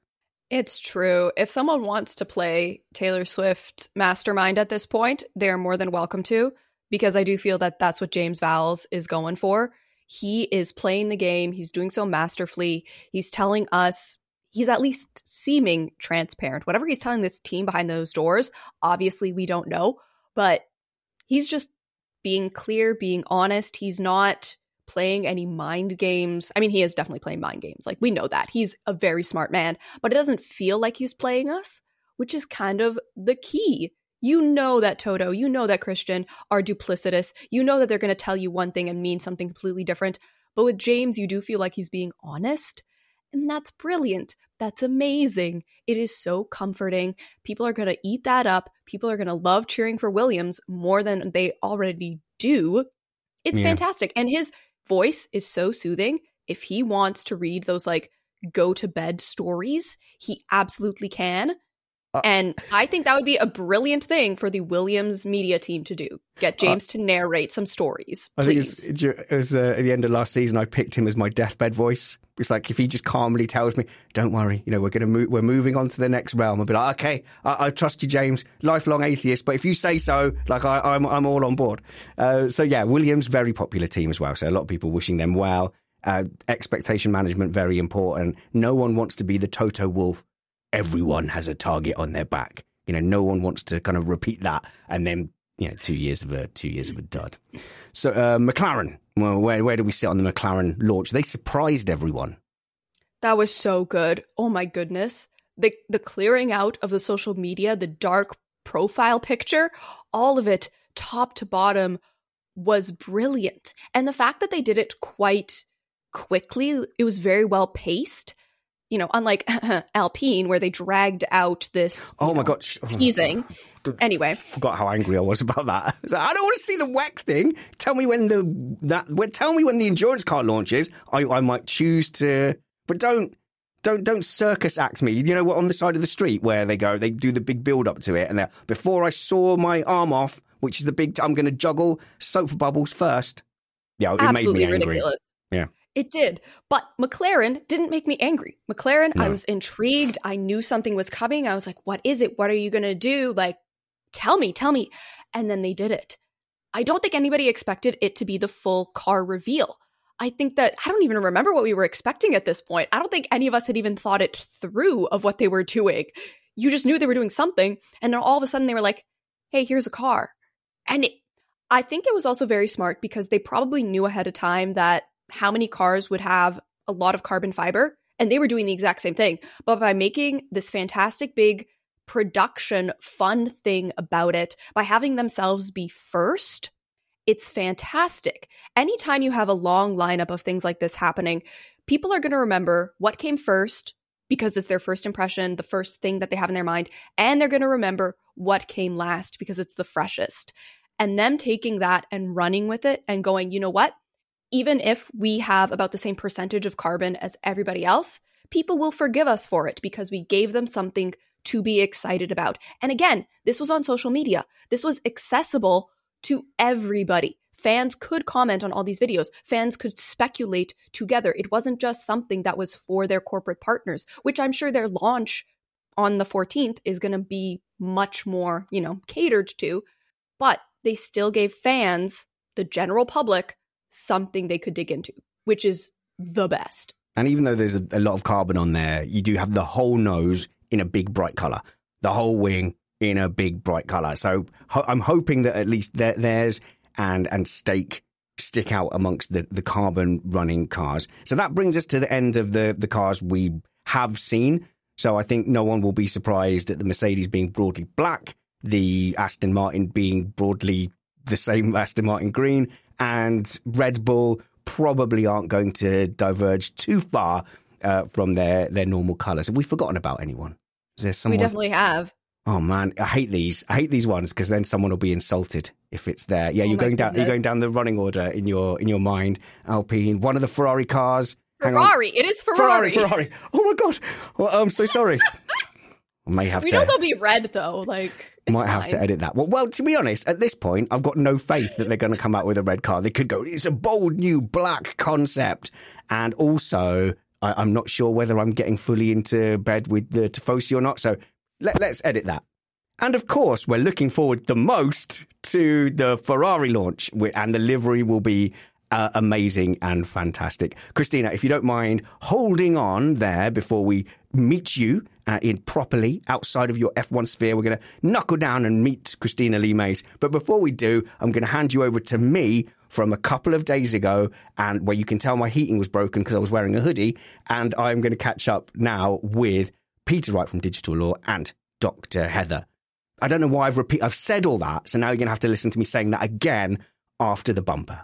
It's true. If someone wants to play Taylor Swift mastermind at this point, they are more than welcome to, because I do feel that that's what James Vowles is going for. He is playing the game. He's doing so masterfully. He's telling us, he's at least seeming transparent. Whatever he's telling this team behind those doors, obviously we don't know, but he's just being clear, being honest. He's not playing any mind games. I mean, he is definitely playing mind games. Like, we know that. He's a very smart man, but it doesn't feel like he's playing us, which is kind of the key. You know that Toto, you know that Christian are duplicitous. You know that they're going to tell you one thing and mean something completely different. But with James, you do feel like he's being honest. And that's brilliant. That's amazing. It is so comforting. People are going to eat that up. People are going to love cheering for Williams more than they already do. It's yeah. fantastic. And his voice is so soothing. If he wants to read those like go to bed stories, he absolutely can. Uh, and I think that would be a brilliant thing for the Williams media team to do. Get uh, James uh, to narrate some stories. Please. I think it was uh, at the end of last season. I picked him as my deathbed voice. It's like if he just calmly tells me, "Don't worry, you know we're going to move. We're moving on to the next realm." I'll be like, "Okay, I, I trust you, James. Lifelong atheist, but if you say so, like I, am I'm, I'm all on board." Uh, so yeah, Williams very popular team as well. So a lot of people wishing them well. Uh, expectation management very important. No one wants to be the Toto Wolff everyone has a target on their back. You know, no one wants to kind of repeat that and then you know two years of a two years of a dud. So uh, McLaren, well, where where do we sit on the McLaren launch? They surprised everyone. That was so good. Oh my goodness. The the clearing out of the social media, the dark profile picture, all of it top to bottom was brilliant. And the fact that they did it quite quickly, it was very well paced you know, unlike Alpine, where they dragged out this. Oh my know, god! Oh teasing. Anyway, forgot how angry I was about that. I don't want to see the WEC thing. Tell me when the that. Well, tell me when the endurance car launches. I, I might choose to, but don't don't don't circus act me. You know what? On the side of the street where they go, they do the big build up to it, and before I saw my arm off, which is the big, I'm going to juggle soap bubbles first. Yeah, it Absolutely made me angry. ridiculous. Yeah. It did. But McLaren didn't make me angry. McLaren, no. I was intrigued. I knew something was coming. I was like, what is it? What are you going to do? Like, tell me, tell me. And then they did it. I don't think anybody expected it to be the full car reveal. I think that I don't even remember what we were expecting at this point. I don't think any of us had even thought it through of what they were doing. You just knew they were doing something. And then all of a sudden they were like, hey, here's a car. And it, I think it was also very smart because they probably knew ahead of time that how many cars would have a lot of carbon fiber. And they were doing the exact same thing. But by making this fantastic big production fun thing about it, by having themselves be first, it's fantastic. Anytime you have a long lineup of things like this happening, people are going to remember what came first because it's their first impression, the first thing that they have in their mind, and they're going to remember what came last because it's the freshest. And them taking that and running with it and going, you know what? Even if we have about the same percentage of carbon as everybody else, people will forgive us for it because we gave them something to be excited about. And again, this was on social media. This was accessible to everybody. Fans could comment on all these videos. Fans could speculate together. It wasn't just something that was for their corporate partners, which I'm sure their launch on the 14th is going to be much more, you know, catered to. But they still gave fans, the general public, something they could dig into, which is the best. And even though there's a, lot of carbon on there, you do have the whole nose in a big bright color, the whole wing in a big bright color. So ho- I'm hoping that at least theirs and and stake stick out amongst the, the carbon running cars. So that brings us to the end of the the cars we have seen. So I think no one will be surprised at the Mercedes being broadly black, the Aston Martin being broadly the same Aston Martin green, and Red Bull probably aren't going to diverge too far uh, from their their normal colours. Have we forgotten about anyone? Is there someone? We definitely have. Oh man, I hate these. I hate these ones because then someone will be insulted if it's there. Yeah, oh you're going down. You're going down the running order in your in your mind. Alpine, one of the Ferrari cars. Ferrari. It is Ferrari. Ferrari. Ferrari. Oh my god. Well, I'm so sorry. I may have we to. We know they'll be red though. Like might fine. have to edit that. Well, well, to be honest, at this point, I've got no faith that they're going to come out with a red car. They could go, it's a bold new black concept, and also I, am not sure whether I'm getting fully into bed with the Tifosi or not. So let, let's edit that. And of course, we're looking forward the most to the Ferrari launch, and the livery will be uh, amazing and fantastic. Cristina, if you don't mind holding on there before we meet you uh, in properly outside of your F1 sphere. We're going to knuckle down and meet Cristina Lee Mace. But before we do, I'm going to hand you over to me from a couple of days ago, and where you can tell my heating was broken because I was wearing a hoodie. And I'm going to catch up now with Peter Wright from Digital Law and Dr. Heather. I don't know why I've repeat I've said all that, so now you're going to have to listen to me saying that again after the bumper.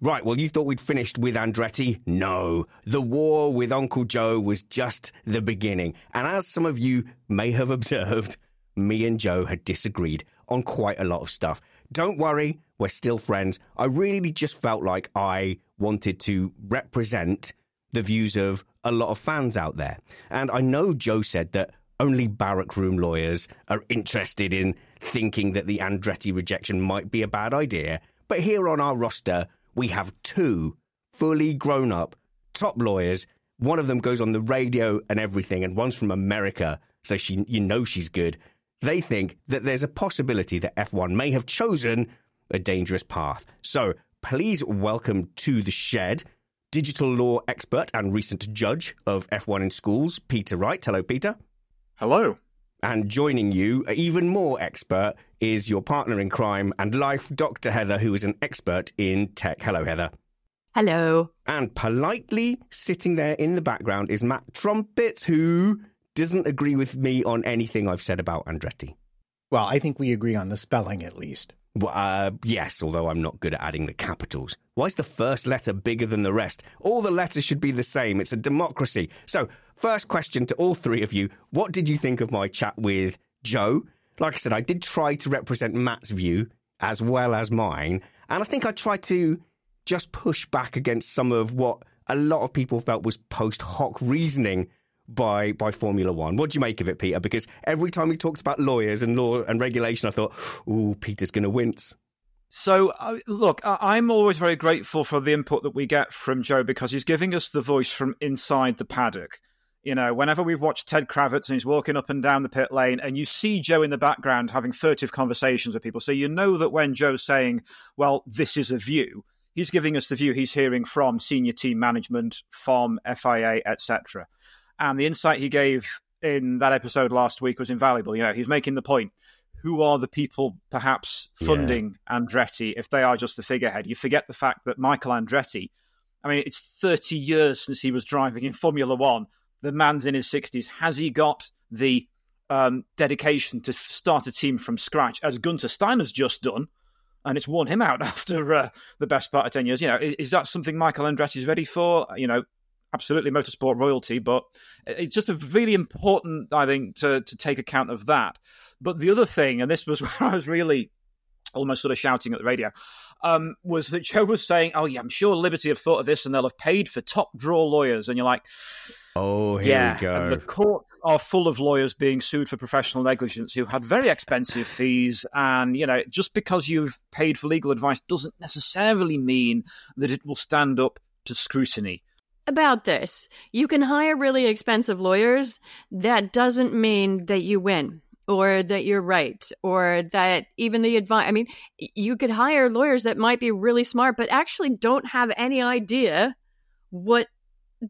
Right, well, you thought we'd finished with Andretti? No. The war with Uncle Joe was just the beginning. And as some of you may have observed, me and Joe had disagreed on quite a lot of stuff. Don't worry, we're still friends. I really just felt like I wanted to represent the views of a lot of fans out there. And I know Joe said that only barrack room lawyers are interested in thinking that the Andretti rejection might be a bad idea. But here on our roster, we have two fully grown up top lawyers. One of them goes on the radio and everything, and one's from America, so she you know she's good. They think that there's a possibility that F1 may have chosen a dangerous path. So please welcome to the shed digital law expert and recent judge of F1 in schools, Peter Wright. Hello, Peter. Hello. And joining you, even more expert, is your partner in crime and life, Dr. Heather, who is an expert in tech. Hello, Heather. Hello. And politely sitting there in the background is Matt Trumpet, who doesn't agree with me on anything I've said about Andretti. Well, I think we agree on the spelling at least. Well, uh, yes, although I'm not good at adding the capitals. Why is the first letter bigger than the rest? All the letters should be the same. It's a democracy. So, first question to all three of you What did you think of my chat with Joe? Like I said, I did try to represent Matt's view as well as mine. And I think I tried to just push back against some of what a lot of people felt was post hoc reasoning by by Formula One. What do you make of it, Peter? Because every time we talked about lawyers and law and regulation, I thought, "Ooh, Peter's going to wince." So, uh, look, I'm always very grateful for the input that we get from Joe because he's giving us the voice from inside the paddock. You know, whenever we've watched Ted Kravitz and he's walking up and down the pit lane, and you see Joe in the background having furtive conversations with people, so you know that when Joe's saying, "Well, this is a view," he's giving us the view he's hearing from senior team management, from FIA, etc. And the insight he gave in that episode last week was invaluable. You know, he's making the point who are the people perhaps funding yeah. Andretti if they are just the figurehead? You forget the fact that Michael Andretti, I mean, it's 30 years since he was driving in Formula One. The man's in his 60s. Has he got the um, dedication to start a team from scratch, as Gunter Steiner's just done? And it's worn him out after uh, the best part of 10 years. You know, is, is that something Michael Andretti's ready for? You know, absolutely motorsport royalty, but it's just a really important, I think, to to take account of that. But the other thing, and this was where I was really almost sort of shouting at the radio, um, was that Joe was saying, "Oh yeah, I'm sure Liberty have thought of this, and they'll have paid for top draw lawyers." And you're like, "Oh, here yeah, we go." the courts are full of lawyers being sued for professional negligence who had very expensive fees, and you know, just because you've paid for legal advice doesn't necessarily mean that it will stand up to scrutiny about this. You can hire really expensive lawyers. That doesn't mean that you win or that you're right or that even the advice. I mean, you could hire lawyers that might be really smart, but actually don't have any idea what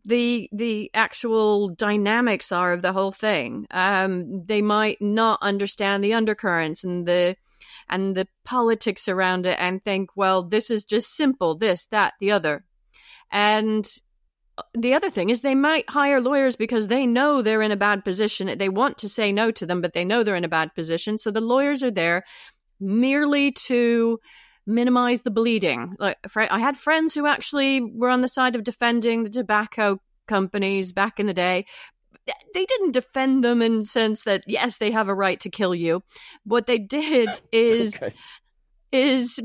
the the actual dynamics are of the whole thing. Um, they might not understand the undercurrents and the and the politics around it and think, well, this is just simple, this, that, the other. And the other thing is they might hire lawyers because they know they're in a bad position. They want to say no to them, but they know they're in a bad position. So the lawyers are there merely to minimize the bleeding. Like I had friends who actually were on the side of defending the tobacco companies back in the day. They didn't defend them in the sense that yes, they have a right to kill you. What they did is okay. is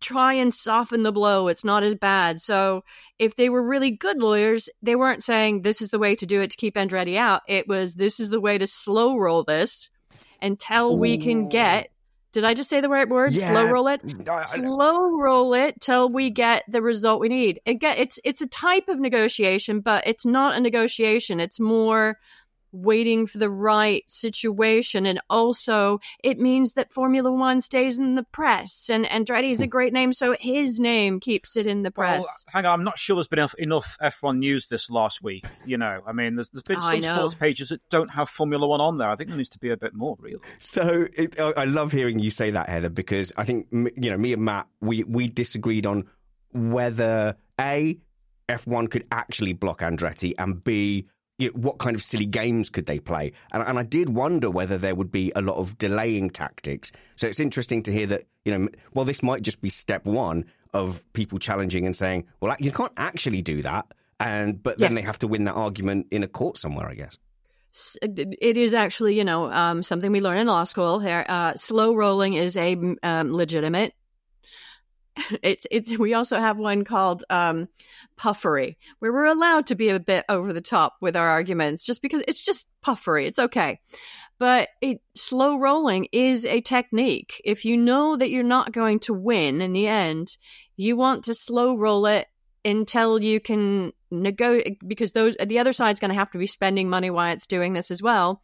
try and soften the blow. It's not as bad. So if they were really good lawyers, they weren't saying this is the way to do it to keep Andretti out. It was this is the way to slow roll this until Ooh. we can get. Did I just say the right word? Yeah. Slow roll it. Mm, Slow roll it till we get the result we need. It get, it's it's a type of negotiation, but it's not a negotiation. It's more waiting for the right situation. And also, it means that Formula One stays in the press. And Andretti is a hmm. great name, so his name keeps it in the press. Well, hang on, I'm not sure there's been enough, enough F1 news this last week. You know, I mean, there's, there's been some sports pages that don't have Formula One on there. I think there needs to be a bit more, really. So it, I love hearing you say that, Heather, because I think, you know, me and Matt, we, we disagreed on whether A, F1 could actually block Andretti, and B, you know, what kind of silly games could they play? And, and, I did wonder whether there would be a lot of delaying tactics. So it's interesting to hear that, you know, well, this might just be step one of people challenging and saying, well, you can't actually do that. And but then yeah. they have to win that argument in a court somewhere, I guess. It is actually, you know, um, something we learn in law school. Here, uh, slow rolling is a um, legitimate it's it's we also have one called um, puffery where we're allowed to be a bit over the top with our arguments just because it's just puffery. It's okay. But it, slow rolling is a technique. If you know that you're not going to win in the end you want to slow roll it until you can negotiate because those the other side's going to have to be spending money while it's doing this as well.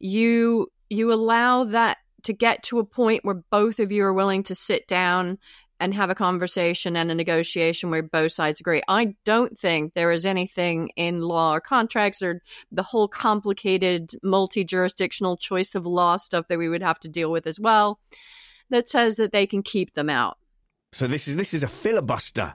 You you allow that to get to a point where both of you are willing to sit down and have a conversation and a negotiation where both sides agree. I don't think there is anything in law or contracts or the whole complicated multi jurisdictional choice of law stuff that we would have to deal with as well that says that they can keep them out. So this is this is a filibuster.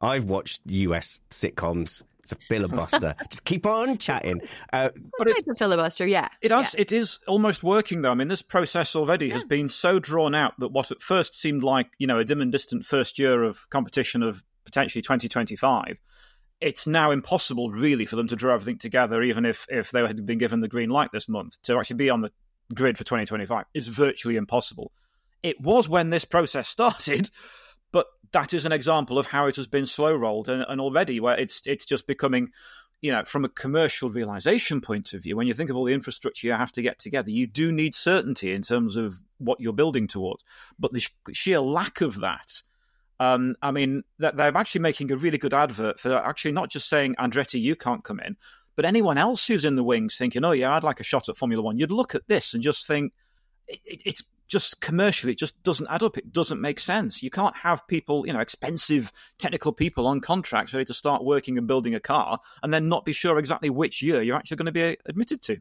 I've watched US sitcoms it's a filibuster. Just keep on chatting. Uh, but it's a filibuster, yeah. It has. Yeah. It is almost working though. I mean, this process already yeah. has been so drawn out that what at first seemed like you know a dim and distant first year of competition of potentially 2025 it's now impossible really for them to draw everything together even if if they had been given the green light this month to actually be on the grid for 2025 it's virtually impossible it was when this process started but that is an example of how it has been slow rolled and, and already where it's it's just becoming you know, from a commercial realization point of view, when you think of all the infrastructure you have to get together, you do need certainty in terms of what you're building towards. But the sheer lack of that, um, I mean, that they're actually making a really good advert for actually not just saying, Andretti, you can't come in, but anyone else who's in the wings thinking, oh, yeah, I'd like a shot at Formula One, you'd look at this and just think, it, it, it's just commercially, it just doesn't add up. It doesn't make sense. You can't have people, you know, expensive technical people on contracts ready to start working and building a car and then not be sure exactly which year you're actually going to be uh, admitted to.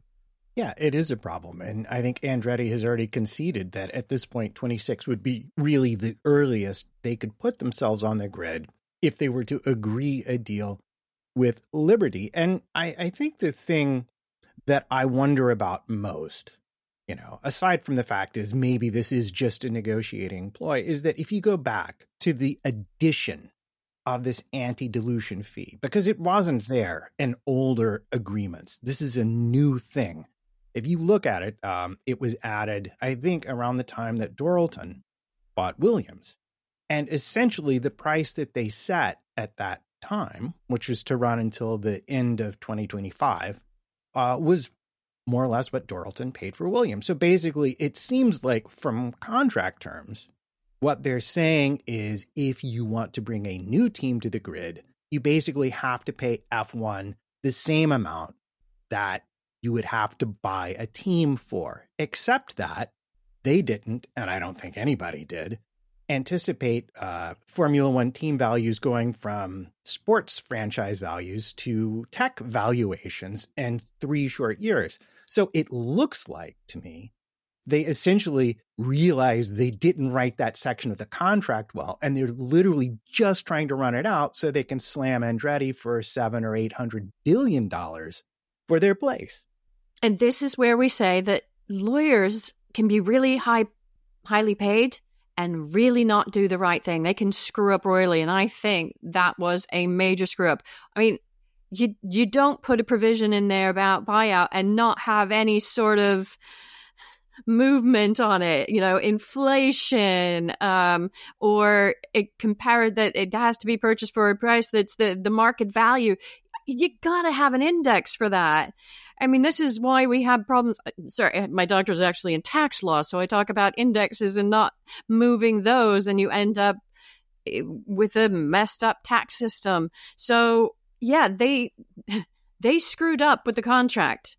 Yeah, it is a problem. And I think Andretti has already conceded that at this point, 26 would be really the earliest they could put themselves on the grid if they were to agree a deal with Liberty. And I, I think the thing that I wonder about most you know, aside from the fact is maybe this is just a negotiating ploy, is that if you go back to the addition of this anti dilution fee, because it wasn't there in older agreements, this is a new thing. If you look at it, um, it was added, I think, around the time that Dorilton bought Williams. And essentially, the price that they set at that time, which was to run until the end of 2025, uh, was more or less what Dorilton paid for Williams. So basically, it seems like from contract terms, what they're saying is if you want to bring a new team to the grid, you basically have to pay F1 the same amount that you would have to buy a team for, except that they didn't, and I don't think anybody did, anticipate uh, Formula One team values going from sports franchise values to tech valuations in three short years. So it looks like to me they essentially realized they didn't write that section of the contract well, and they're literally just trying to run it out so they can slam Andretti for seven or eight hundred billion dollars for their place. And this is where we say that lawyers can be really high, highly paid and really not do the right thing. They can screw up royally, and I think that was a major screw up. I mean, you you don't put a provision in there about buyout and not have any sort of movement on it you know inflation um, or it compared that it has to be purchased for a price that's the the market value you got to have an index for that I mean, this is why we have problems. Uh, sorry, my doctor is actually in tax law, so I talk about indexes and not moving those, and you end up eh, with a messed up tax system. So yeah, they they screwed up with the contract.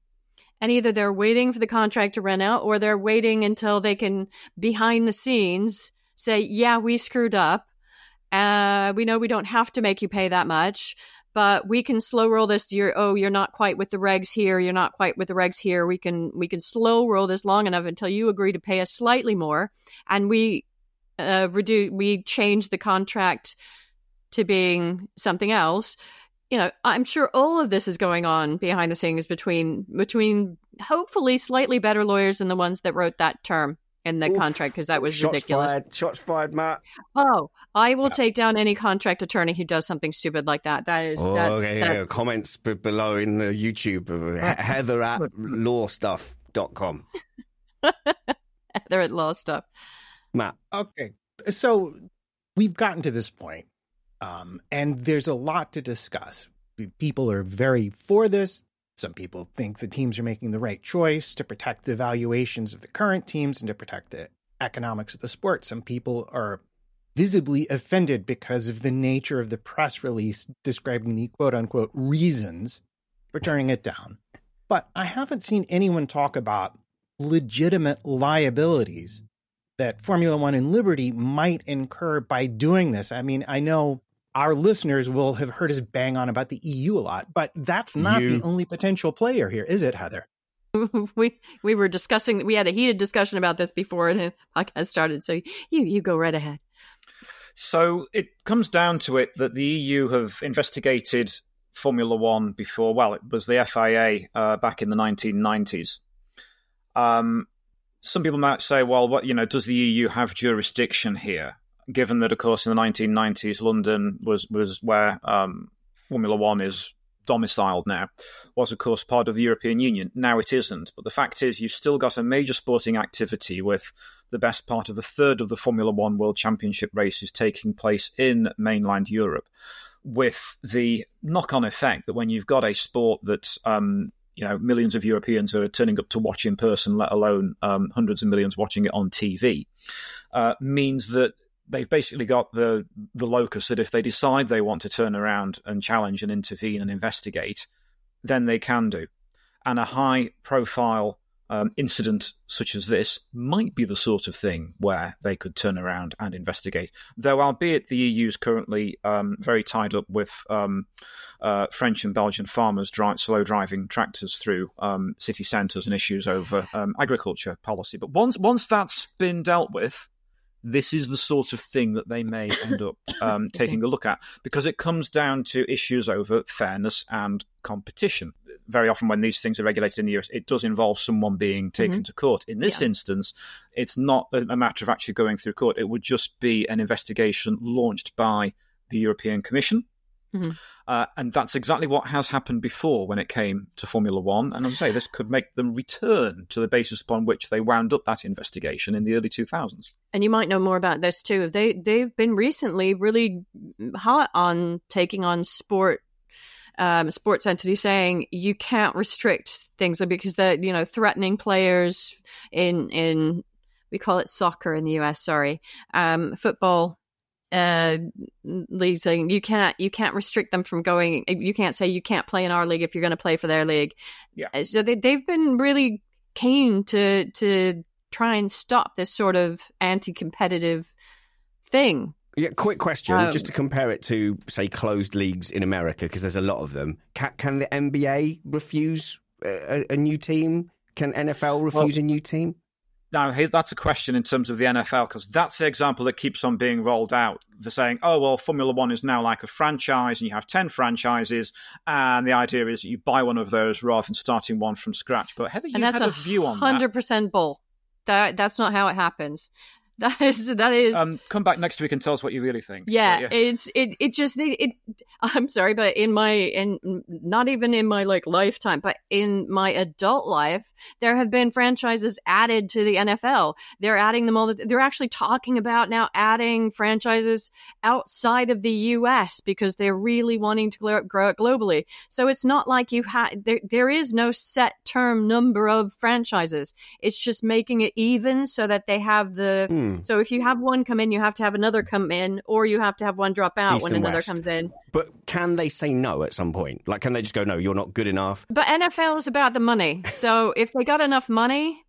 and either they're waiting for the contract to run out or they're waiting until they can behind the scenes say, "Yeah, we screwed up. Uh, we know we don't have to make you pay that much." But we can slow roll this. You're oh, you're not quite with the regs here. You're not quite with the regs here. We can we can slow roll this long enough until you agree to pay us slightly more, and we uh, reduce we change the contract to being something else you know i'm sure all of this is going on behind the scenes between between hopefully slightly better lawyers than the ones that wrote that term in the Oof. contract because that was Shots ridiculous. Fired. Shots fired, Matt. Oh, I will yeah. take down any contract attorney who does something stupid like that. That is, oh, that's, okay, that's... Yeah. comments b- below in the YouTube Heather at lawstuff.com. Heather at law stuff. Matt. Okay, so we've gotten to this point, um, and there's a lot to discuss. People are very for this. Some people think the teams are making the right choice to protect the valuations of the current teams and to protect the economics of the sport. Some people are visibly offended because of the nature of the press release describing the quote unquote reasons for turning it down. But I haven't seen anyone talk about legitimate liabilities that Formula One and Liberty might incur by doing this. I mean, I know our listeners will have heard us bang on about the EU a lot, but that's not you. the only potential player here, is it, Heather? we we were discussing we had a heated discussion about this before the podcast started so you you go right ahead so it comes down to it that the eu have investigated formula one before well it was the fia uh, back in the 1990s um, some people might say, well, what you know, does the EU have jurisdiction here? Given that, of course, in the 1990s, London was was where um, Formula One is domiciled now, was of course part of the European Union. Now it isn't. But the fact is, you've still got a major sporting activity with the best part of a third of the Formula One World Championship races taking place in mainland Europe, with the knock-on effect that when you've got a sport that um, you know millions of Europeans are turning up to watch in person, let alone um, hundreds of millions watching it on TV, uh, means that they've basically got the the locus that if they decide they want to turn around and challenge and intervene and investigate, then they can do. And a high profile um, incident such as this might be the sort of thing where they could turn around and investigate. Though, albeit the EU is currently um, very tied up with um, uh, French and Belgian farmers dri- slow driving tractors through um, city centres and issues over um, agriculture policy. But once once that's been dealt with, this is the sort of thing that they may end up um, taking a look at because it comes down to issues over fairness and competition. Very often, when these things are regulated in the US, it does involve someone being taken mm-hmm. to court. In this yeah. instance, it's not a matter of actually going through court. It would just be an investigation launched by the European Commission Mm-hmm. Uh, and that's exactly what has happened before when it came to Formula One. And as I say, this could make them return to the basis upon which they wound up that investigation in the early 2000s. And you might know more about this too. They they've been recently really hot on taking on sport um, sports entities saying you can't restrict things because they're you know threatening players in in we call it soccer in the US. Sorry, um, football uh, leagues saying you can't you can't restrict them from going. You can't say you can't play in our league if you're going to play for their league. Yeah. Uh, so they they've been really keen to to try and stop this sort of anti-competitive thing. Yeah, quick question, um, just to compare it to say closed leagues in America because there's a lot of them. Can, can the NBA refuse a, a new team? Can NFL refuse well, a new team? Now, that's a question in terms of the NFL because that's the example that keeps on being rolled out. They're saying, "Oh well, Formula One is now like a franchise, and you have ten franchises, and the idea is that you buy one of those rather than starting one from scratch." But Heather, you and that's had a, a view on hundred percent bull. That that's not how it happens. That is that is. Um, come back next week and tell us what you really think. Yeah, yeah. it's it it just it, it, I'm sorry, but in my in not even in my like lifetime, but in my adult life, there have been franchises added to the NFL. They're adding them all. The, they're actually talking about now adding franchises outside of the U.S. because they're really wanting to grow, grow it globally. So it's not like you had there. There is no set term number of franchises. It's just making it even so that they have the. Mm Mm. So if you have one come in, you have to have another come in, or you have to have one drop out East when another West. comes in. But can they say no at some point? Like, can they just go, no, you're not good enough? But NFL is about the money. So if they got enough money,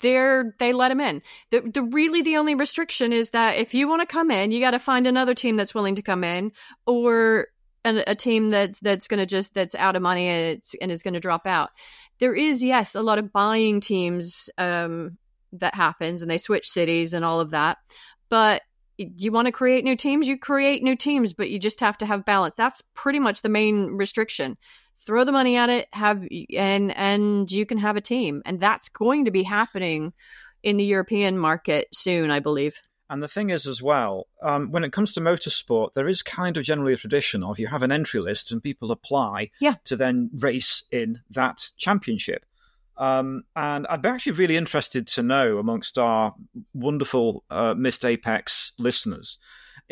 they're they let them in. The the really the only restriction is that if you want to come in, you got to find another team that's willing to come in, or a, a team that's that's going to just that's out of money and it's and is going to drop out. There is yes a lot of buying teams um, that happens and they switch cities and all of that, but you want to create new teams, you create new teams, but you just have to have balance. That's pretty much the main restriction throw the money at it have and and you can have a team and that's going to be happening in the european market soon i believe And the thing is, as well, um, when it comes to motorsport, there is kind of generally a tradition of you have an entry list and people apply Yeah. to then race in that championship. Um, and I'd be actually really interested to know amongst our wonderful uh, Missed Apex listeners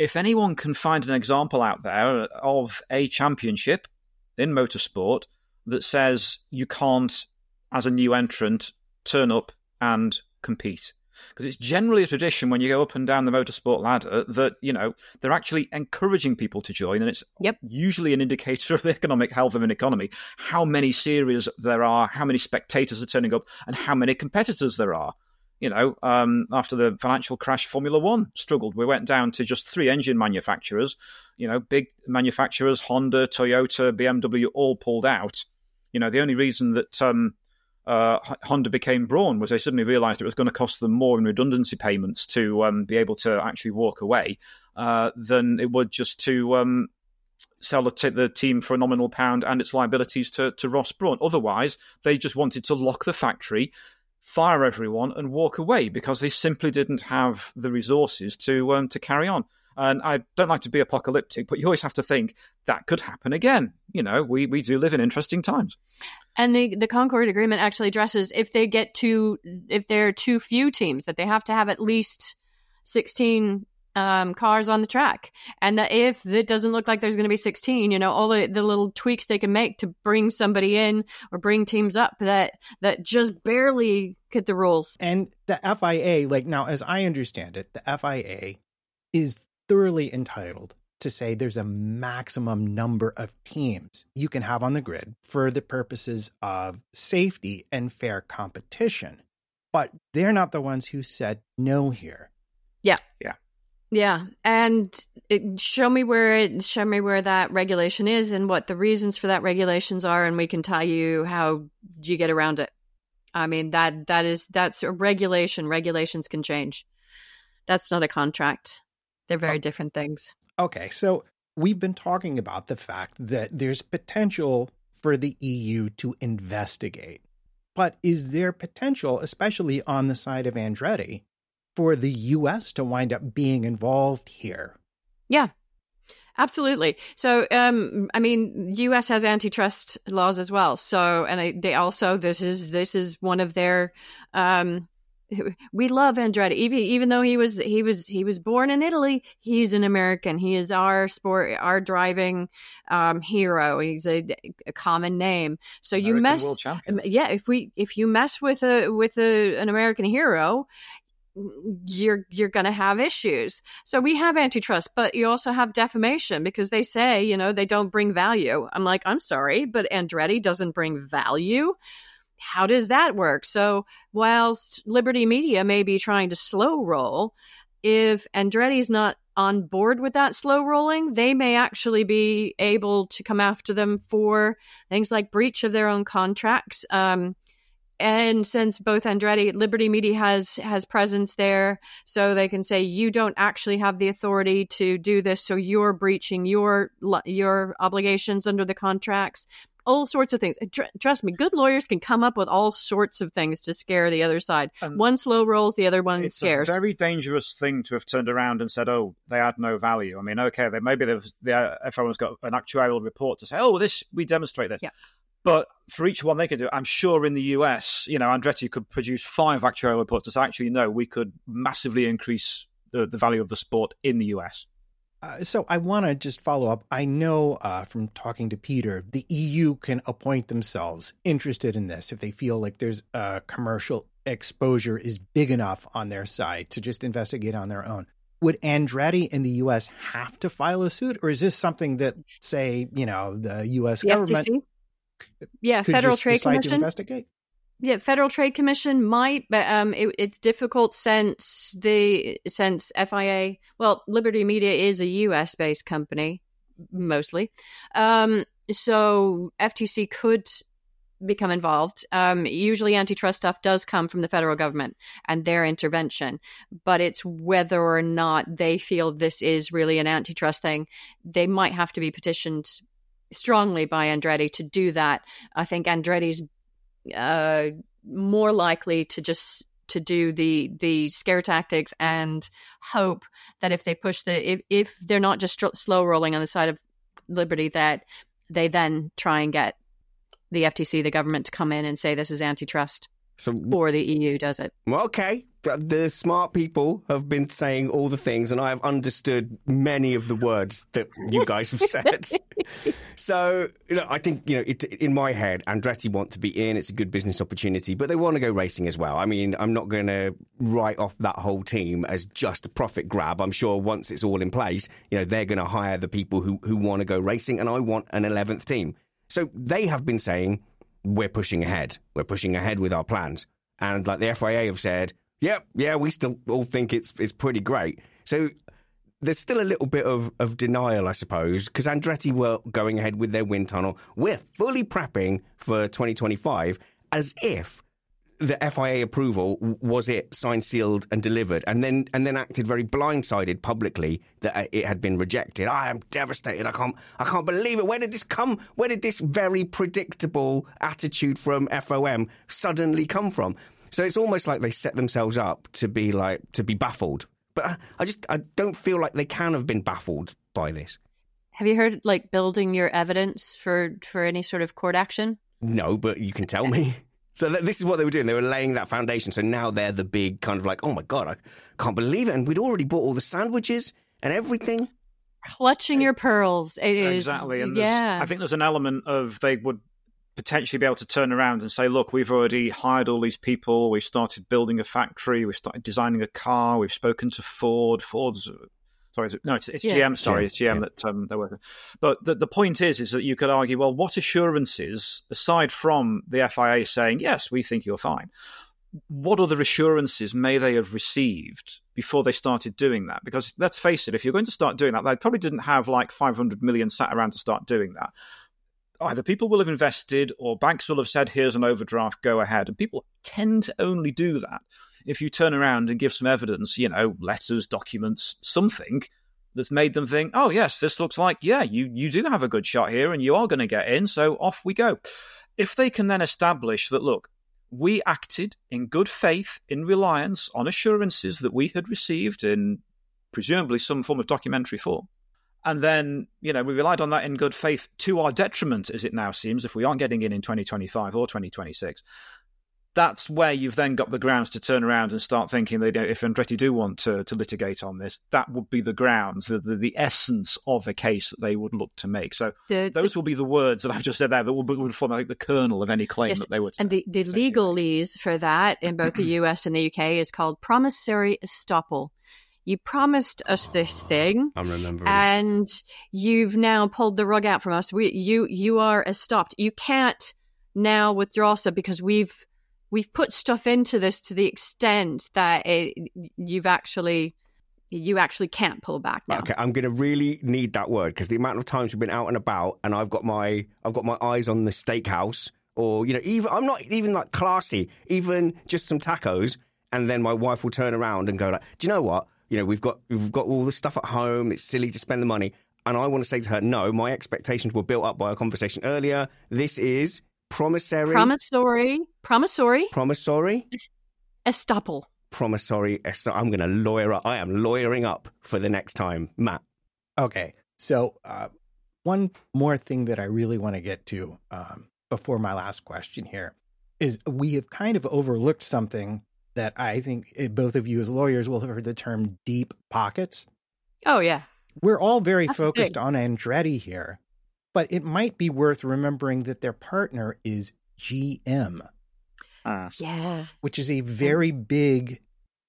if anyone can find an example out there of a championship in motorsport that says you can't, as a new entrant, turn up and compete. Because it's generally a tradition when you go up and down the motorsport ladder that, you know, they're actually encouraging people to join. And it's Yep. usually an indicator of the economic health of an economy, how many series there are, how many spectators are turning up, and how many competitors there are. You know, um, after the financial crash, Formula One struggled. We went down to just three engine manufacturers. You know, big manufacturers, Honda, Toyota, BMW, all pulled out. You know, the only reason that um, uh, Honda became Brawn was they suddenly realized it was going to cost them more in redundancy payments to um, be able to actually walk away uh, than it would just to um, sell the, t- the team for a nominal pound and its liabilities to, to Ross Brawn. Otherwise, they just wanted to lock the factory, fire everyone, and walk away because they simply didn't have the resources to um, to carry on. And I don't like to be apocalyptic, but you always have to think that could happen again. You know, we, we do live in interesting times. And the the Concorde agreement actually addresses if they get too if there are too few teams that they have to have at least 16 um, cars on the track. And that if it doesn't look like there's going to be 16 you know all the, the little tweaks they can make to bring somebody in or bring teams up that that just barely get the rules. And the FIA, like now, as I understand it, the FIA is thoroughly entitled to say there's a maximum number of teams you can have on the grid for the purposes of safety and fair competition. But they're not the ones who said no here. Yeah, Yeah. Yeah, and it, show me where it show me where that regulation is and what the reasons for that regulations are, and we can tell you how you get around it. I mean that that is that's a regulation. Regulations can change. That's not a contract. They're very oh. different things. Okay, so we've been talking about the fact that there's potential for the EU to investigate. But is there potential, especially on the side of Andretti, for the US to wind up being involved here? Yeah, absolutely. So, um, I mean, U.S. has antitrust laws as well. So, and I, they also this is this is one of their. Um, we love Andretti, even even though he was he was he was born in Italy. He's an American. He is our sport, our driving um, hero. He's a, a common name. So you mess, yeah. If we if you mess with a with a, an American hero, you're you're going to have issues. So we have antitrust, but you also have defamation because they say, you know, they don't bring value. I'm like, I'm sorry, but Andretti doesn't bring value. How does that work? So, whilst Liberty Media may be trying to slow roll, if Andretti's not on board with that slow rolling, they may actually be able to come after them for things like breach of their own contracts. Um, and since both Andretti, Liberty Media has has presence there, so they can say you don't actually have the authority to do this, so you're breaching your your obligations under the contracts. All sorts of things. Tr- trust me, good lawyers can come up with all sorts of things to scare the other side. And one slow rolls, the other one it's scares. It's a very dangerous thing to have turned around and said, "Oh, they had no value." I mean, okay, they, maybe they've, everyone's got an actuarial report to say, "Oh, this we demonstrate this." Yeah. But for each one they can do, I'm sure in the US, you know, Andretti could produce five actuarial reports to say, actually, no, we could massively increase the, the value of the sport in the US. Uh, so I want to just follow up. I know uh, from talking to Peter, the EU can appoint themselves interested in this if they feel like there's a commercial exposure is big enough on their side to just investigate on their own. Would Andretti in the U.S. have to file a suit, or is this something that, say, you know, the U.S. The government, FTC? Yeah, Federal Trade decide to Commission. investigate? Yeah, Federal Trade Commission might, but um, it, it's difficult since the since FIA. Well, Liberty Media is a U.S. based company mostly, um, so FTC could become involved. Um, usually, antitrust stuff does come from the federal government and their intervention, but it's whether or not they feel this is really an antitrust thing. They might have to be petitioned strongly by Andretti to do that. I think Andretti's uh, more likely to just to do the the scare tactics and hope that if they push the if if they're not just slow rolling on the side of liberty that they then try and get the FTC the government to come in and say this is antitrust So or the EU does it. Well, okay. The, the smart people have been saying all the things, and I have understood many of the words that you guys have said. so, you know, I think, you know, it, in my head, Andretti want to be in. It's a good business opportunity, but they want to go racing as well. I mean, I'm not going to write off that whole team as just a profit grab. I'm sure once it's all in place, you know, they're going to hire the people who, who want to go racing, and I want an 11th team. So they have been saying, we're pushing ahead. We're pushing ahead with our plans. And like the FIA have said, yep, yeah, we still all think it's it's pretty great. So there's still a little bit of, of denial, I suppose, because Andretti were going ahead with their wind tunnel. We're fully prepping for 2025 as if the FIA approval was it signed, sealed, and delivered, and then and then acted very blindsided publicly that uh, it had been rejected. I am devastated. I can't I can't believe it. Where did this come? Where did this very predictable attitude from FOM suddenly come from? So it's almost like they set themselves up to be like to be baffled. But I- I just I don't feel like they can have been baffled by this. Have you heard like building your evidence for for any sort of court action? No, but you can tell me. So th- this is what they were doing. They were laying that foundation. So now they're the big kind of like, oh my god, I can't believe it. And we'd already bought all the sandwiches and everything. Clutching your pearls. It is exactly. And there's- yeah. I think there's an element of they would potentially be able to turn around and say, look, we've already hired all these people. We've started building a factory. We've started designing a car. We've spoken to Ford. Ford's. Sorry, is it, no, it's, it's Yeah. GM. Sorry, GM, it's GM yeah. that um, they're working. But the, the point is, is that you could argue, well, what assurances, aside from the FIA saying, yes, we think you're fine, what other assurances may they have received before they started doing that? Because let's face it, if you're going to start doing that, they probably didn't have like 500 million sat around to start doing that. Either people will have invested or banks will have said, here's an overdraft, go ahead. And people tend to only do that if you turn around and give some evidence, you know, letters, documents, something that's made them think, oh, yes, this looks like, yeah, you, you do have a good shot here and you are going to get in. So off we go. If they can then establish that, look, we acted in good faith, in reliance on assurances that we had received in presumably some form of documentary form. And then, you know, we relied on that in good faith to our detriment, as it now seems, if we aren't getting in in 2025 or 2026. That's where you've then got the grounds to turn around and start thinking that if Andretti do want to, to litigate on this, that would be the grounds, the, the, the essence of a case that they would look to make. So The- those will be the words that I've just said there that would, would form like the kernel of any claim Yes, that they would. and the, the legalese for that in both the US and the UK is called promissory estoppel. You promised us this thing, I'm remembering. and you've now pulled the rug out from us. We, you, you are stopped. You can't now withdraw stuff because we've we've put stuff into this to the extent that it, you've actually you actually can't pull back now. Okay, I'm going to really need that word because the amount of times we've been out and about, and I've got my I've got my eyes on the steakhouse, or you know, even I'm not even like classy, even just some tacos, and then my wife will turn around and go like, "Do you know what? You know, we've got we've got all the stuff at home. It's silly to spend the money." And I want to say to her, "No, my expectations were built up by our conversation earlier. This is promissory, Promissory, promissory promissory, estoppel. promissory. est- I'm going to lawyer up. I am lawyering up for the next time, Matt. Okay. So, uh, one more thing that I really want to get to um, before my last question here is we have kind of overlooked something that I think eh, both of you as lawyers will have heard the term deep pockets. Oh yeah, We're all very That's focused big. on Andretti here, but it might be worth remembering that their partner is GM. Ah. Yeah. which is a very big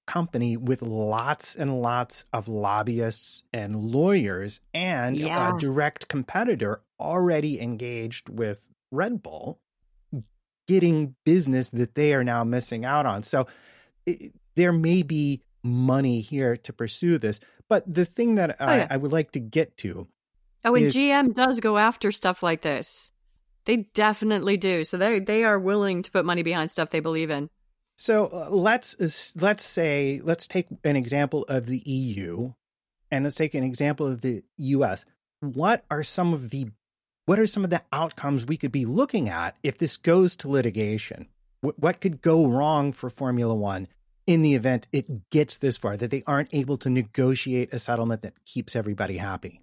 company with lots and lots of lobbyists and lawyers and Yeah. a direct competitor already engaged with Red Bull getting business that they are now missing out on. So it, there may be money here to pursue this. But the thing that I, yeah. I would like to get to Oh, and is- GM does go after stuff like this. They definitely do. So they they are willing to put money behind stuff they believe in. So uh, let's uh, let's say let's take an example of the EU, and let's take an example of the US. What are some of the what are some of the outcomes we could be looking at if this goes to litigation? What, could go wrong for Formula One in the event it gets this far that they aren't able to negotiate a settlement that keeps everybody happy?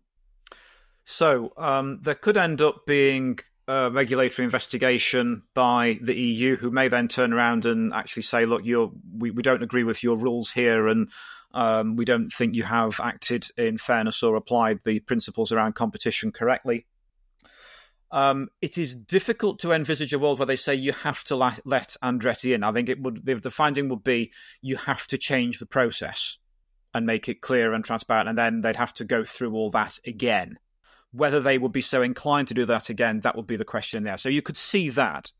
So um, there could end up being a regulatory investigation by the EU, who may then turn around and actually say, "Look, we, we don't agree with your rules here, and um, we don't think you have acted in fairness or applied the principles around competition correctly." Um, it is difficult to envisage a world where they say you have to la- let Andretti in. I think it would the, the finding would be you have to change the process and make it clear and transparent, and then they'd have to go through all that again. Whether they would be so inclined to do that again, that would be the question there. So you could see that.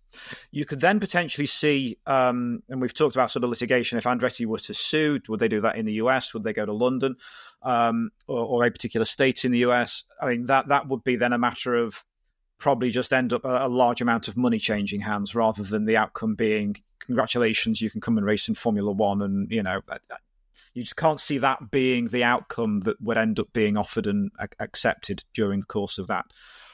You could then potentially see, um, and we've talked about sort of litigation. If Andretti were to sue, would they do that in the US? Would they go to London um, or, or a particular state in the US? I mean, that that would be then a matter of probably just end up a, a large amount of money changing hands rather than the outcome being congratulations, you can come and race in Formula One, and you know you just can't see that being the outcome that would end up being offered and ac- accepted during the course of that.